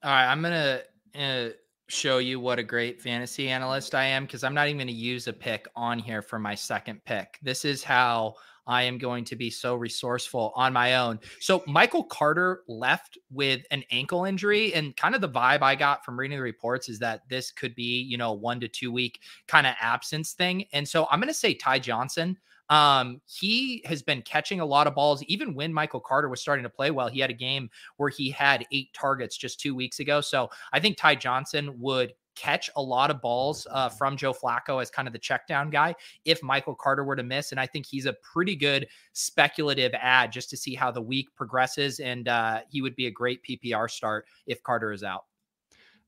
All right, I'm gonna uh, show you what a great fantasy analyst I am because I'm not even to use a pick on here for my second pick. This is how I am going to be so resourceful on my own. So Michael Carter left with an ankle injury, and kind of the vibe I got from reading the reports is that this could be, you know, one to two week kind of absence thing. And so I'm going to say Ty Johnson. Um, he has been catching a lot of balls, even when Michael Carter was starting to play well. He had a game where he had eight targets just two weeks ago. So I think Ty Johnson would catch a lot of balls uh, from Joe Flacco as kind of the check down guy if Michael Carter were to miss. And I think he's a pretty good speculative ad just to see how the week progresses. And uh, he would be a great PPR start if Carter is out.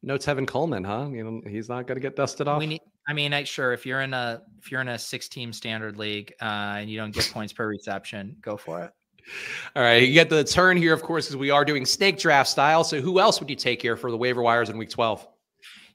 No Tevin Coleman, huh? You know, he's not going to get dusted off. We need, I mean, I, sure. If you're in a if you're in a six team standard league uh, and you don't get points per reception, go for it. All right, you get the turn here, of course, because we are doing snake draft style. So who else would you take here for the waiver wires in week 12?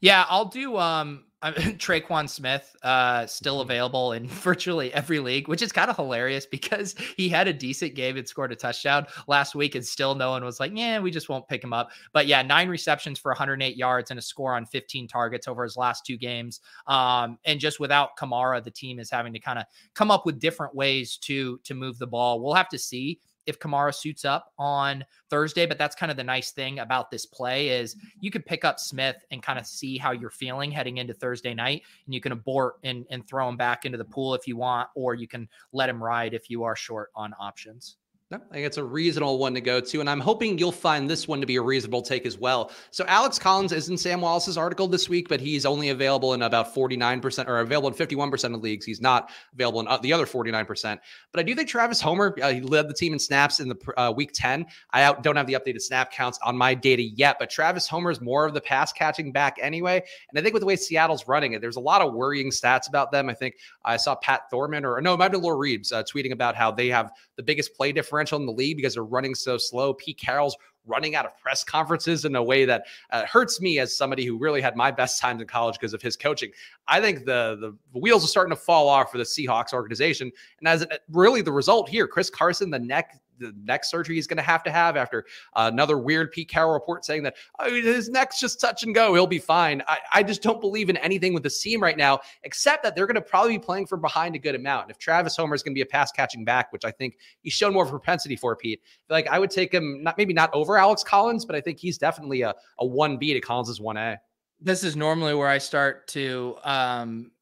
Yeah, I'll do um Tre'Quan Smith uh still available in virtually every league, which is kind of hilarious because he had a decent game and scored a touchdown last week, and still no one was like, yeah, we just won't pick him up. But yeah, nine receptions for 108 yards and a score on 15 targets over his last two games. Um, and just without Kamara, the team is having to kind of come up with different ways to to move the ball. We'll have to see if Kamara suits up on Thursday, but that's kind of the nice thing about this play is mm-hmm. you could pick up Smith and kind of see how you're feeling heading into Thursday night, and you can abort and, and throw him back into the pool if you want, or you can let him ride if you are short on options. I think it's a reasonable one to go to. And I'm hoping you'll find this one to be a reasonable take as well. So Alex Collins is in Sam Wallace's article this week, but he's only available in about 49% or available in 51% of leagues. He's not available in uh, the other 49%. But I do think Travis Homer, uh, he led the team in snaps in the uh, week 10. I out, don't have the updated snap counts on my data yet, but Travis Homer is more of the pass catching back anyway. And I think with the way Seattle's running it, there's a lot of worrying stats about them. I think I saw Pat Thorman or no, it might be Laura Reeves uh, tweeting about how they have the biggest play differential in the league because they're running so slow. Pete Carroll's running out of press conferences in a way that uh, hurts me as somebody who really had my best times in college because of his coaching. I think the the wheels are starting to fall off for the Seahawks organization, and as really the result here, Chris Carson, the neck the neck surgery he's going to have to have after another weird Pete Carroll report saying that oh, his neck's just touch and go. He'll be fine. I, I just don't believe in anything with the seam right now, except that they're going to probably be playing from behind a good amount. And if Travis Homer is going to be a pass catching back, which I think he's shown more of a propensity for, Pete, like I would take him not maybe not over Alex Collins, but I think he's definitely a, a 1B to Collins' 1A. This is normally where I start to um,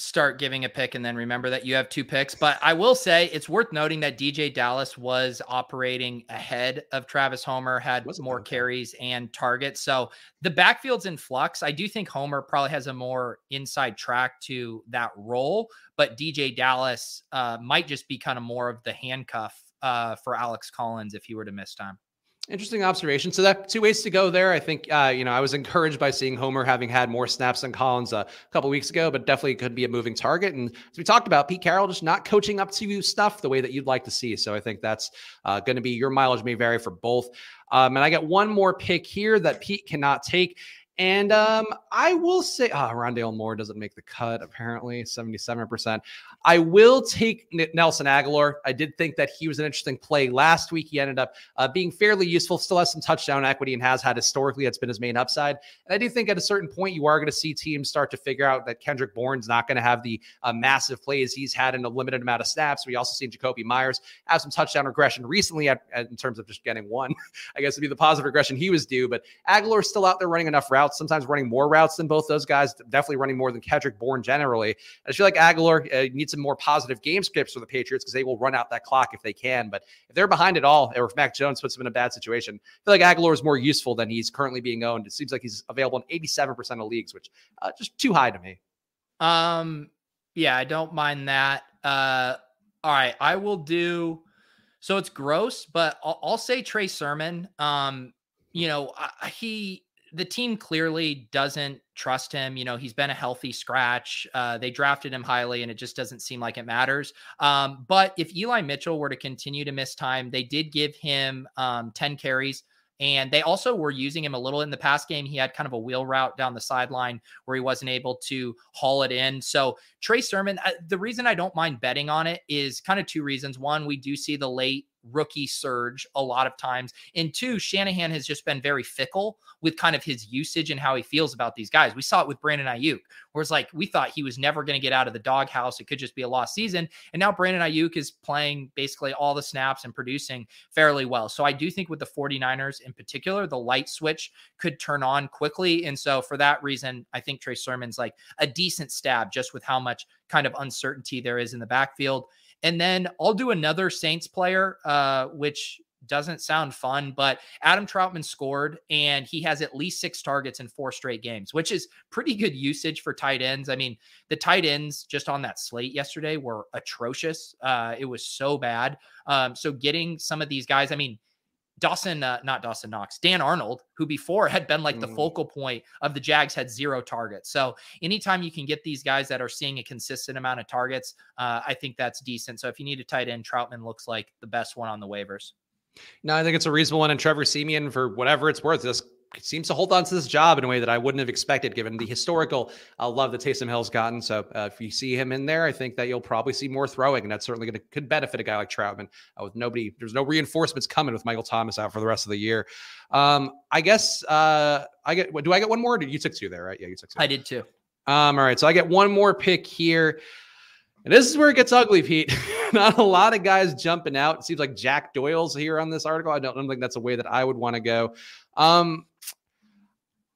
start giving a pick and then remember that you have two picks. But I will say it's worth noting that DeeJay Dallas was operating ahead of Travis Homer, had more carries and targets. So the backfield's in flux. I do think Homer probably has a more inside track to that role, but DeeJay Dallas uh, might just be kind of more of the handcuff uh, for Alex Collins if he were to miss time. Interesting observation. So that two ways to go there. I think uh, you know I was encouraged by seeing Homer having had more snaps than Collins uh, a couple weeks ago, but definitely could be a moving target. And as we talked about, Pete Carroll just not coaching up to stuff the way that you'd like to see. So I think that's uh, going to be your mileage may vary for both. Um, and I got one more pick here that Pete cannot take. And um, I will say, oh, Rondale Moore doesn't make the cut, apparently, 77%. I will take Nelson Agholor. I did think that he was an interesting play last week. He ended up uh, being fairly useful, still has some touchdown equity and has had historically. That's been his main upside. And I do think at a certain point, you are going to see teams start to figure out that Kendrick Bourne's not going to have the uh, massive plays he's had in a limited amount of snaps. We also seen Jakobi Meyers have some touchdown regression recently at, at, in terms of just getting one. I guess would be the positive regression he was due. But Agholor's still out there running enough routes, sometimes running more routes than both those guys, definitely running more than Kendrick Bourne generally. I feel like Agholor uh, needs some more positive game scripts for the Patriots because they will run out that clock if they can. But if they're behind at all, or if Mac Jones puts them in a bad situation, I feel like Agholor is more useful than he's currently being owned. It seems like he's available in 87% of leagues, which uh, just too high to me. Um, yeah, I don't mind that. Uh, all right, I will do. So it's gross, but I'll, I'll say Trey Sermon. Um, you know, I, he the team clearly doesn't trust him. You know, he's been a healthy scratch. Uh, they drafted him highly, and it just doesn't seem like it matters. Um, but if Eli Mitchell were to continue to miss time, they did give him um, 10 carries. And they also were using him a little in the past game. He had kind of a wheel route down the sideline where he wasn't able to haul it in. So, Trey Sermon, uh, the reason I don't mind betting on it is kind of two reasons. One, we do see the late rookie surge a lot of times. And two, Shanahan has just been very fickle with kind of his usage and how he feels about these guys. We saw it with Brandon Aiyuk, where it's like we thought he was never going to get out of the doghouse. It could just be a lost season. And now Brandon Aiyuk is playing basically all the snaps and producing fairly well. So I do think with the 49ers in particular, the light switch could turn on quickly. And so for that reason, I think Trey Sermon's like a decent stab just with how much kind of uncertainty there is in the backfield. And then I'll do another Saints player, uh, which doesn't sound fun, but Adam Trautman scored and he has at least six targets in four straight games, which is pretty good usage for tight ends. I mean, the tight ends just on that slate yesterday were atrocious. Uh, it was so bad. Um, so getting some of these guys, I mean, Dawson, uh, not Dawson Knox, Dan Arnold, who before had been like mm. the focal point of the Jags, had zero targets. So anytime you can get these guys that are seeing a consistent amount of targets, uh, I think that's decent. So if you need a tight end, Trautman looks like the best one on the waivers. No, I think it's a reasonable one. And Trevor Siemian, for whatever it's worth, this seems to hold on to this job in a way that I wouldn't have expected given the historical uh, love that Taysom Hill's gotten. So uh, if you see him in there, I think that you'll probably see more throwing, and that's certainly going to could benefit a guy like Trautman. Uh, with nobody, there's no reinforcements coming with Michael Thomas out for the rest of the year. Um, I guess uh, I get. Do I get one more? Did you took two there, right? Yeah, you took two. I did too. Um, all right, so I get one more pick here. And this is where it gets ugly, Pete. Not a lot of guys jumping out. It seems like Jack Doyle's here on this article. I don't, I don't think that's a way that I would want to go. Um,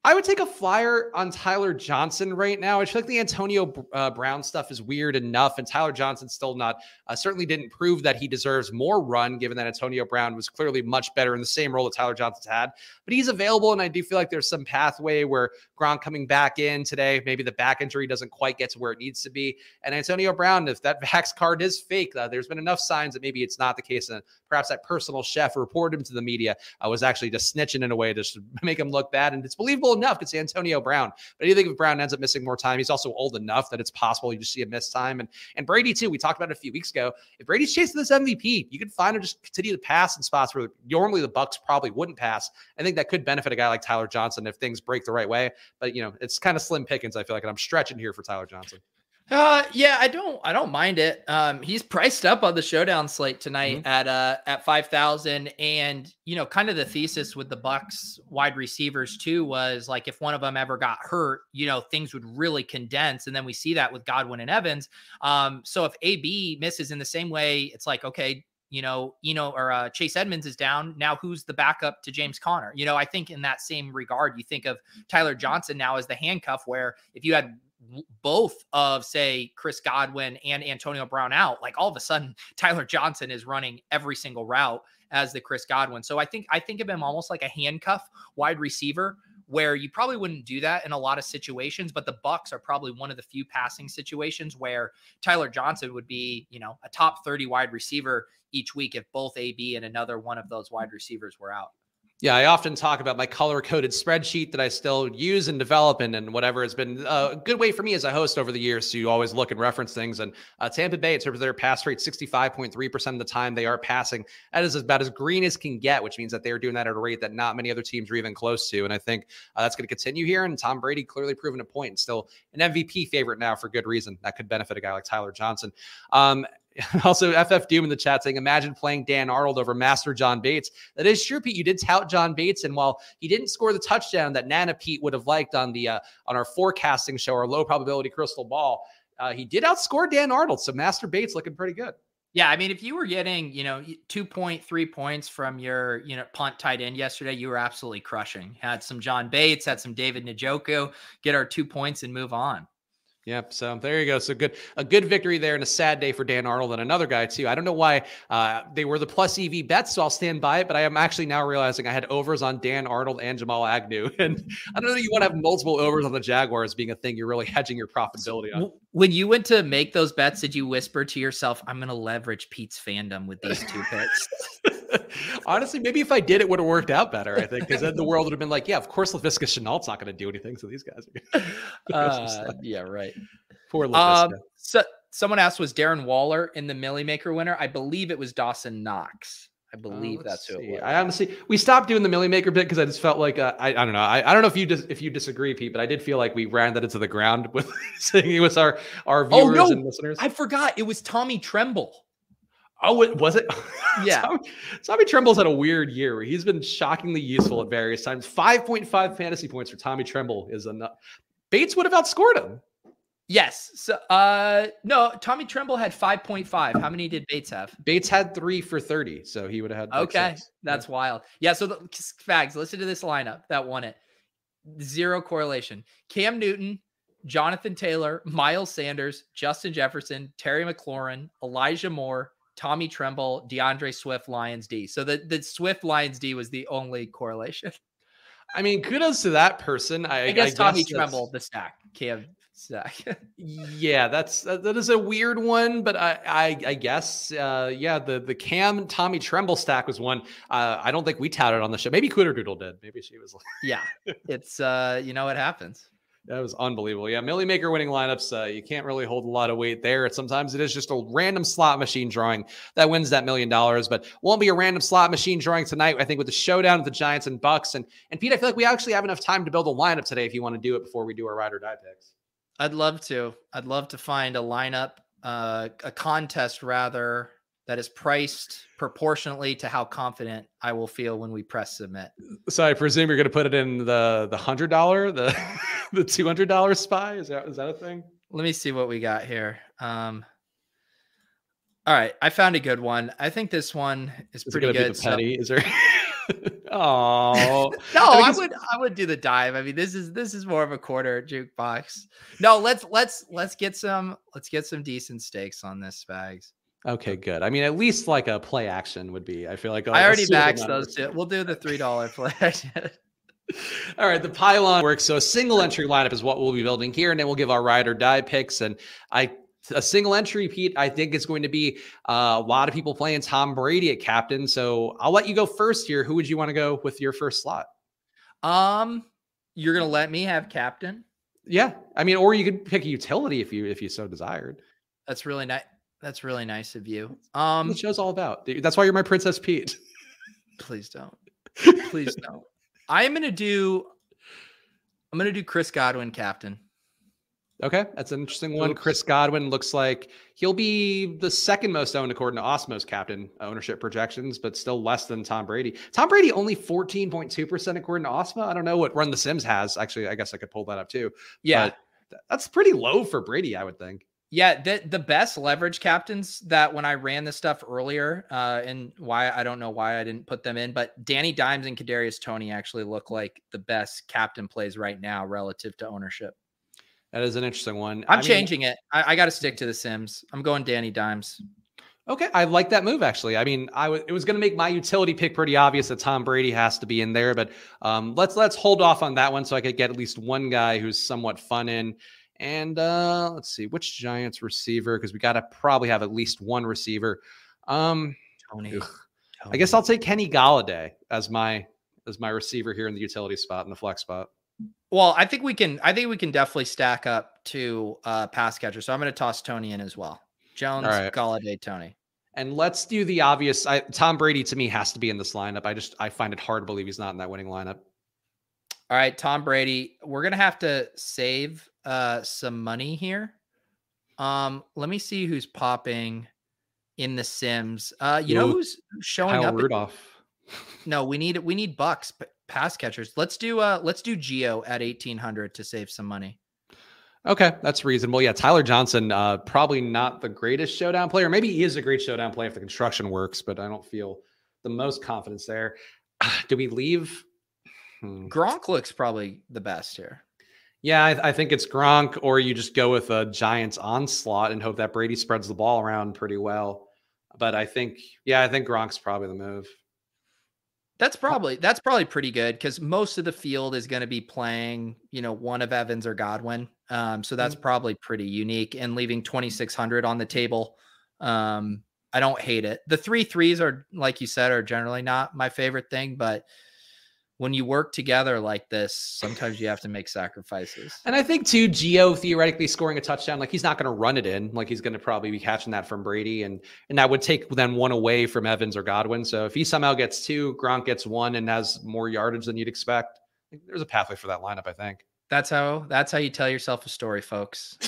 I would take a flyer on Tyler Johnson right now. I feel like the Antonio uh, Brown stuff is weird enough, and Tyler Johnson still not uh, certainly didn't prove that he deserves more run, given that Antonio Brown was clearly much better in the same role that Tyler Johnson's had. But he's available, and I do feel like there's some pathway where Gronk coming back in today, maybe the back injury doesn't quite get to where it needs to be, and Antonio Brown, if that Vax card is fake, uh, there's been enough signs that maybe it's not the case, and perhaps that personal chef reported him to the media uh, was actually just snitching in a way to make him look bad, and it's believable enough because Antonio Brown. But do think if Brown ends up missing more time, he's also old enough that it's possible you just see a missed time. And and Brady too. We talked about it a few weeks ago. If Brady's chasing this MVP, you can find him just continue to pass in spots where normally the Bucs probably wouldn't pass. I think that could benefit a guy like Tyler Johnson if things break the right way. But you know, it's kind of slim pickings. I feel like, and I'm stretching here for Tyler Johnson. Uh yeah, I don't I don't mind it. Um he's priced up on the showdown slate tonight mm-hmm. at uh at 5000 and you know, kind of the thesis with the Bucs wide receivers too was like if one of them ever got hurt, you know, things would really condense and then we see that with Godwin and Evans. Um so if AB misses in the same way, it's like okay, you know, you know, or uh, Chase Edmonds is down. Now, who's the backup to James Conner? You know, I think in that same regard, you think of Tyler Johnson now as the handcuff, where if you had both of say Chris Godwin and Antonio Brown out, like all of a sudden Tyler Johnson is running every single route as the Chris Godwin. So I think I think of him almost like a handcuff wide receiver where you probably wouldn't do that in a lot of situations, but the Bucs are probably one of the few passing situations where Tyler Johnson would be, you know, a top 30 wide receiver each week if both AB and another one of those wide receivers were out. Yeah, I often talk about my color coded spreadsheet that I still use and develop and, and whatever. It's been a good way for me as a host over the years to always look and reference things. And uh, Tampa Bay, in terms of their pass rate, 65.3% of the time they are passing. That is about as green as can get, which means that they're doing that at a rate that not many other teams are even close to. And I think uh, that's going to continue here. And Tom Brady clearly proven a point and still an MVP favorite now for good reason. That could benefit a guy like Tyler Johnson. Um, also, FF Doom in the chat saying, imagine playing Dan Arnold over Master John Bates. That is true, Pete. You did tout John Bates, and while he didn't score the touchdown that Nana Pete would have liked on the uh, on our forecasting show, our low probability crystal ball, uh, he did outscore Dan Arnold. So Master Bates looking pretty good. Yeah, I mean, if you were getting, you know, 2.3 points from your, you know, punt tight end yesterday, you were absolutely crushing. Had some John Bates, had some David Njoku, get our two points and move on. Yep. So there you go. So good, a good victory there, and a sad day for Dan Arnold and another guy too. I don't know why uh, they were the plus EV bets, so I'll stand by it. But I am actually now realizing I had overs on Dan Arnold and Jamal Agnew, and I don't know. You want to have multiple overs on the Jaguars being a thing. You're really hedging your profitability on. When you went to make those bets, did you whisper to yourself, "I'm going to leverage Pete's fandom with these two picks"? Honestly, maybe if I did, it would have worked out better. I think because then the world would have been like, "Yeah, of course, Laviska Shenault's not going to do anything." So these guys, are uh, yeah, right. Poor. Um, so someone asked, was Darren Waller in the Milly Maker winner? I believe it was Dawson Knox. I believe uh, that's who it was. I honestly, we stopped doing the Milly Maker bit because I just felt like uh, I, I don't know. I, I don't know if you dis, if you disagree, Pete, but I did feel like we ran that into the ground with saying it was our our viewers oh, no, and listeners. I forgot it was Tommy Tremble. Oh, it was it? Yeah. Tommy, Tommy Tremble's had a weird year where he's been shockingly useful at various times. 5.5 fantasy points for Tommy Tremble is enough. Bates would have outscored him. Yes. So, uh, no, Tommy Tremble had 5.5. How many did Bates have? Bates had three for 30. So he would have had. Like okay. Six. That's yeah. wild. Yeah. So, the fags, listen to this lineup that won it. Zero correlation. Cam Newton, Jonathan Taylor, Miles Sanders, Justin Jefferson, Terry McLaurin, Elijah Moore, Tommy Tremble, D'Andre Swift, Lions D. So the, the Swift Lions D was the only correlation. I mean, kudos to that person. I, I guess I Tommy guess Tremble, the stack. Cam stack. yeah, that's that, that is a weird one, but I I, I guess uh, yeah, the the Cam Tommy Tremble stack was one. Uh, I don't think we touted on the show. Maybe Cooter Doodle did. Maybe she was like, yeah, it's uh, you know what happens. That was unbelievable. Yeah, Milly Maker winning lineups. Uh, you can't really hold a lot of weight there. Sometimes it is just a random slot machine drawing that wins that million dollars, but won't be a random slot machine drawing tonight. I think with the showdown of the Giants and Bucs and and Pete, I feel like we actually have enough time to build a lineup today if you want to do it before we do our ride or die picks. I'd love to. I'd love to find a lineup, uh, a contest rather, that is priced proportionately to how confident I will feel when we press submit. So I presume you're going to put it in the the hundred dollar, the the two hundred dollar spy. Is that is that a thing? Let me see what we got here. Um, all right, I found a good one. I think this one is, is pretty good. petty? So, is there? Oh No, I I would I would do the dive. I mean, this is this is more of a quarter jukebox. No, let's let's let's get some let's get some decent stakes on this Spags. okay, good. I mean, at least like a play action would be. I feel like a- I already backed those two. We'll do the three dollar play. action. All right, the pylon works. So a single entry lineup is what we'll be building here, and then we'll give our ride or die picks. And I a single entry, Pete, I think is going to be uh, a lot of people playing Tom Brady at captain. So I'll let you go first here. Who would you want to go with your first slot? um, you're gonna let me have captain? Yeah, I mean, or you could pick a utility if you if you so desired. That's really nice. That's really nice of you. Um, the show's all about. That's why you're my Princess Pete. please don't. Please don't. I'm gonna do. I'm gonna do Chris Godwin captain. Okay, that's an interesting one. Chris Godwin looks like he'll be the second most owned according to Osmos captain ownership projections, but still less than Tom Brady. Tom Brady only 14.2% according to Osmo. I don't know what Run the Sims has. Actually, I guess I could pull that up too. Yeah, But that's pretty low for Brady, I would think. Yeah, the the best leverage captains that when I ran this stuff earlier, uh, and why I don't know why I didn't put them in, but Danny Dimes and Kadarius Toney actually look like the best captain plays right now relative to ownership. That is an interesting one. I'm I mean, changing it. I, I got to stick to the Sims. I'm going Danny Dimes. Okay, I like that move actually. I mean, I was it was going to make my utility pick pretty obvious that Tom Brady has to be in there, but um, let's let's hold off on that one so I could get at least one guy who's somewhat fun in. And uh, let's see which Giants receiver because we got to probably have at least one receiver. Um, Toney. ugh. I guess I'll take Kenny Golladay as my as my receiver here in the utility spot in the flex spot. Well, I think we can. I think we can definitely stack up to uh, pass catcher. So I'm going to toss Toney in as well. Jones, right. Golladay, Toney. And let's do the obvious. I, Tom Brady to me has to be in this lineup. I just I find it hard to believe he's not in that winning lineup. All right, Tom Brady. We're gonna have to save uh some money here. Um, let me see who's popping in the Sims. Uh, you know who's showing Kyle up? Rudolph. no, we need we need Bucs p- pass catchers. Let's do uh let's do Gio at eighteen hundred to save some money. Okay, that's reasonable. Yeah, Tyler Johnson, uh, probably not the greatest showdown player. Maybe he is a great showdown player if the construction works, but I don't feel the most confidence there. Do we leave? Hmm. Gronk looks probably the best here. Yeah, I, I think it's Gronk, or you just go with a Giants onslaught and hope that Brady spreads the ball around pretty well. But I think, yeah, I think Gronk's probably the move. That's probably that's probably pretty good because most of the field is going to be playing, you know, one of Evans or Godwin. Um, so that's probably pretty unique. And leaving twenty six hundred on the table, um, I don't hate it. The three threes are, like you said, are generally not my favorite thing, but when you work together like this, sometimes you have to make sacrifices. And I think too, Gio theoretically scoring a touchdown, like he's not going to run it in, like he's going to probably be catching that from Brady, and and that would take then one away from Evans or Godwin. So if he somehow gets two, Gronk gets one, and has more yardage than you'd expect, there's a pathway for that lineup. I think. That's how that's how you tell yourself a story, folks.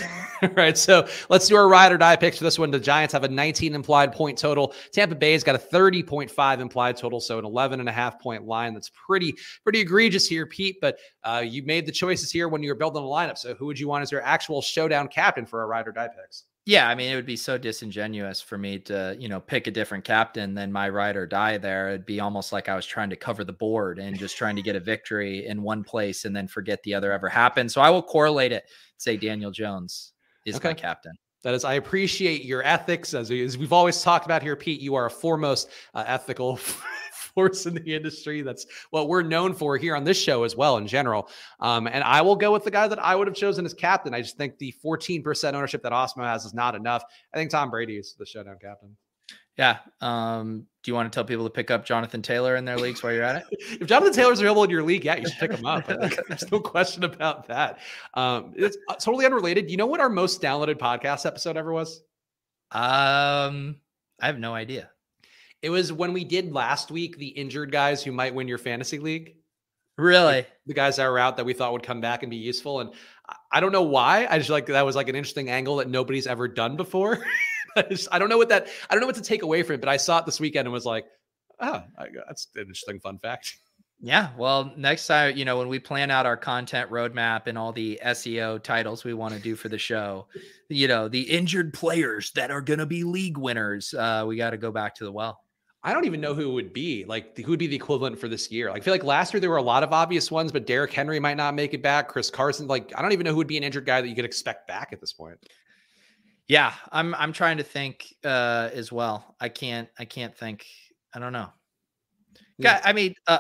Right, so let's do our ride or die picks for this one. The Giants have a 19 implied point total. Tampa Bay's got a 30.5 implied total, so an 11 and a half point line. That's pretty pretty egregious here, Pete. But uh, you made the choices here when you were building the lineup. So who would you want as your actual showdown captain for our ride or die picks? Yeah, I mean, it would be so disingenuous for me to, you know, pick a different captain than my ride or die there. It'd be almost like I was trying to cover the board and just trying to get a victory in one place and then forget the other ever happened. So I will correlate it. Say Daniel Jones is my captain. That is, I appreciate your ethics. As, as we've always talked about here, Pete, you are a foremost uh, ethical force in the industry. That's what we're known for here on this show as well, in general. Um, and I will go with the guy that I would have chosen as captain. I just think the 14% ownership that Osmo has is not enough. I think Tom Brady is the showdown captain. Yeah. Um, do you want to tell people to pick up Jonathan Taylor in their leagues while you're at it? If Jonathan Taylor's available in your league, yeah, you should pick him up. There's no question about that. Um, it's uh, totally unrelated. You know what our most downloaded podcast episode ever was? Um, I have no idea. It was when we did last week the injured guys who might win your fantasy league. Really? The guys that were out that we thought would come back and be useful. And I- don't know why. I just like that was like an interesting angle that nobody's ever done before. I, just, I don't know what that I don't know what to take away from it, but I saw it this weekend and was like, oh, I, that's an interesting fun fact. Yeah. Well, next time, you know, when we plan out our content roadmap and all the SEO titles we want to do for the show, you know, the injured players that are going to be league winners, uh, we got to go back to the well. I don't even know who it would be. Like who would be the equivalent for this year? Like, I feel like last year there were a lot of obvious ones, but Derrick Henry might not make it back. Chris Carson, like I don't even know who would be an injured guy that you could expect back at this point. Yeah, I'm I'm trying to think uh as well. I can't I can't think. I don't know. Yeah, I mean, uh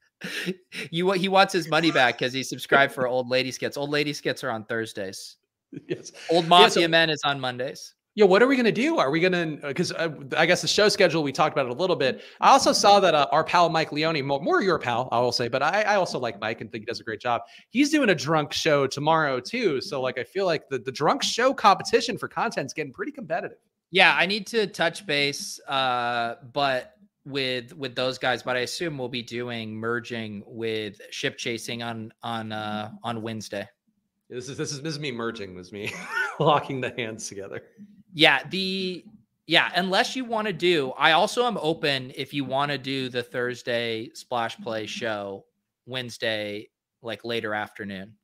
you he wants his money back because he subscribed for old lady skits. Old lady skits are on Thursdays. Yes. Old Mafia yeah, so, Men is on Mondays. Yeah, what are we going to do? Are we going to, because uh, I guess the show schedule, we talked about it a little bit. I also saw that uh, our pal Mike Leone, more, more, your pal, I will say, but I, I, also like Mike and think he does a great job. He's doing a drunk show tomorrow too. So, like, I feel like the, the drunk show competition for content is getting pretty competitive. Yeah, I need to touch base, uh, but with with those guys, but I assume we'll be doing merging with ship chasing on on uh on Wednesday. This is this is this is me merging. This is me locking the hands together. Yeah, the yeah, unless you want to do, I also am open if you want to do the Thursday splash play show Wednesday, like later afternoon.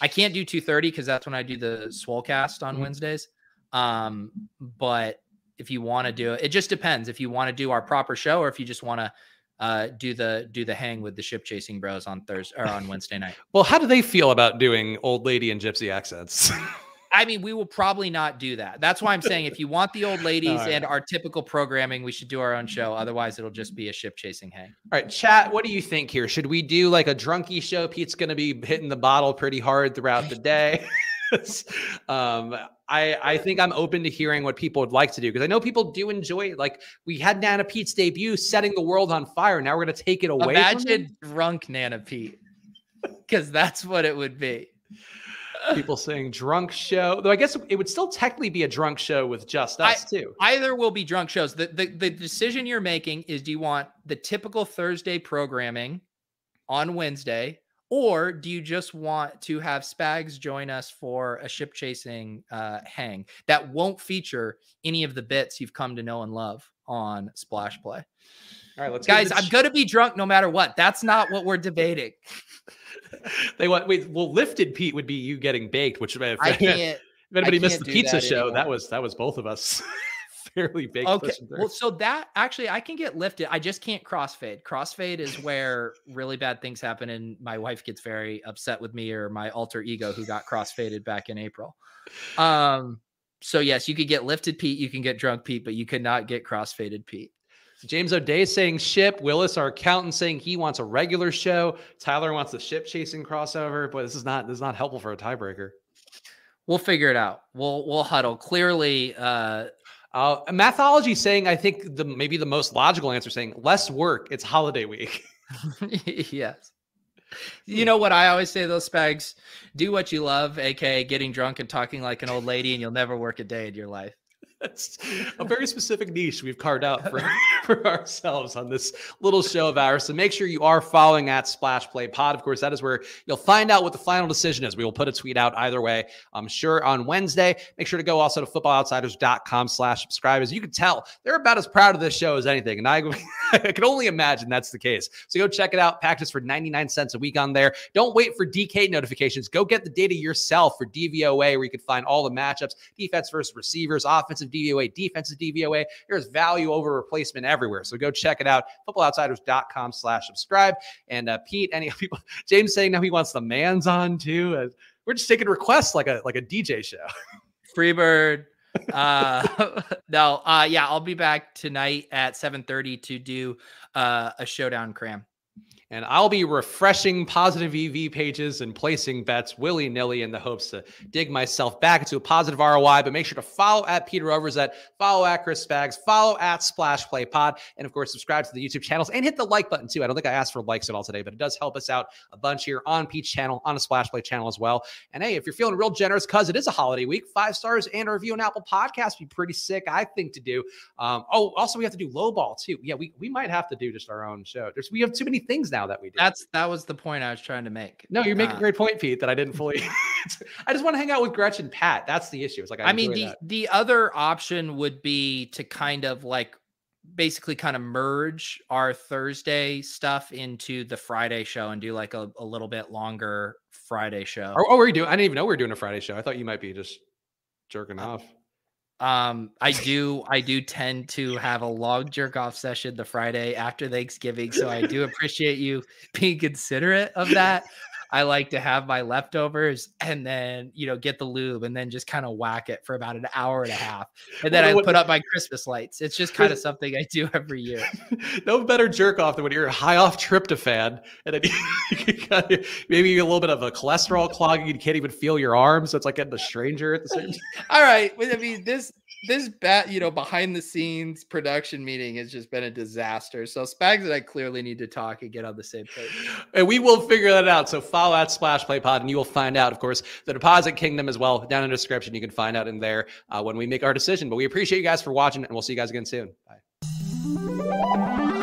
I can't do 2:30 because that's when I do the Swolecast on mm-hmm. Wednesdays. Um, but if you want to do it, it just depends if you want to do our proper show or if you just want to uh, do the do the hang with the ship chasing bros on Thursday or on Wednesday night. well, how do they feel about doing old lady and gypsy accents? I mean, we will probably not do that. That's why I'm saying if you want the old ladies right. and our typical programming, we should do our own show. Otherwise, it'll just be a ship chasing hang. All right, chat. What do you think here? Should we do like a drunky show? Pete's going to be hitting the bottle pretty hard throughout the day. um, I I think I'm open to hearing what people would like to do because I know people do enjoy it. Like we had Nana Pete's debut, setting the world on fire. Now we're going to take it away. Imagine drunk Nana Pete, because that's what it would be people saying drunk show. Though I guess it would still technically be a drunk show with just us I, too. Either will be drunk shows. The, the the decision you're making is do you want the typical Thursday programming on Wednesday, or do you just want to have Spags join us for a ship chasing uh, hang that won't feature any of the bits you've come to know and love on Splash Play? All right, let's guys. I'm gonna be drunk no matter what. That's not what we're debating. they want wait. Well, lifted Pete would be you getting baked, which if, I can't. If anybody missed the pizza that show, anymore. that was that was both of us. fairly baked. Okay. Well, so that actually I can get lifted. I just can't crossfade. Crossfade is where really bad things happen, and my wife gets very upset with me or my alter ego who got crossfaded back in April. Um. So yes, you could get lifted Pete, you can get drunk Pete, but you cannot get crossfaded Pete. James O'Day saying ship. Willis, our accountant, saying he wants a regular show. Tyler wants the ship chasing crossover. But this is not this is not helpful for a tiebreaker. We'll figure it out. We'll we'll huddle. Clearly, uh, uh mathology saying I think the maybe the most logical answer saying less work. It's holiday week. yes. You know what I always say those spags do what you love, aka getting drunk and talking like an old lady, and you'll never work a day in your life. That's a very specific niche we've carved out for, for ourselves on this little show of ours. So make sure you are following at Splash Play Pod. Of course, that is where you'll find out what the final decision is. We will put a tweet out either way. I'm sure on Wednesday. Make sure to go also to footballoutsiders.com slash subscribe. As you can tell, they're about as proud of this show as anything. And I, I can only imagine that's the case. So go check it out. Practice for 99 cents a week on there. Don't wait for DK notifications. Go get the data yourself for DVOA, where you can find all the matchups, defense versus receivers, offensive DVOA, defensive DVOA. There's value over replacement everywhere. So go check it out. Footballoutsiders.com slash subscribe. And uh, Pete, any people, James saying now he wants the man's on too. Uh, we're just taking requests like a like a DJ show. Freebird. uh no uh yeah i'll be back tonight at 7 30 to do uh a showdown cram and I'll be refreshing positive EV pages and placing bets willy nilly in the hopes to dig myself back into a positive ROI. But make sure to follow at Peter Overzet, follow at Chris Spags, follow at Splash Play Pod, and of course, subscribe to the YouTube channels and hit the like button too. I don't think I asked for likes at all today, but it does help us out a bunch here on Pete's channel, on a Splash Play channel as well. And hey, if you're feeling real generous because it is a holiday week, five stars and a review on Apple Podcasts would be pretty sick, I think, to do. Um, oh, also, we have to do low ball too. Yeah, we, we might have to do just our own show. There's, we have too many things now now that we did. That's that was the point I was trying to make. No, you make uh, a great point, Pete. That I didn't fully. I just want to hang out with Gretchen Pat. That's the issue. It's like I, I mean, the that. the other option would be to kind of like basically kind of merge our Thursday stuff into the Friday show and do like a, a little bit longer Friday show. Oh, oh, we're doing. I didn't even know we were doing a Friday show. I thought you might be just jerking uh, off. Um, I do I do tend to have a long jerk off session the Friday after Thanksgiving, so I do appreciate you being considerate of that. I like to have my leftovers and then, you know, get the lube and then just kind of whack it for about an hour and a half. And then I put up my Christmas lights. It's just kind of something I do every year. no better jerk off than when you're high off tryptophan and then you maybe a little bit of a cholesterol clogging. You can't even feel your arms. So it's like getting a stranger at the same time. All right. I mean, this this bat, you know, behind the scenes production meeting has just been a disaster. So Spags and I clearly need to talk and get on the same page. And we will figure that out. So follow at Splash Play Pod, and you will find out, of course, the Deposit Kingdom as well. Down in the description, you can find out in there uh, when we make our decision. But we appreciate you guys for watching, and we'll see you guys again soon. Bye.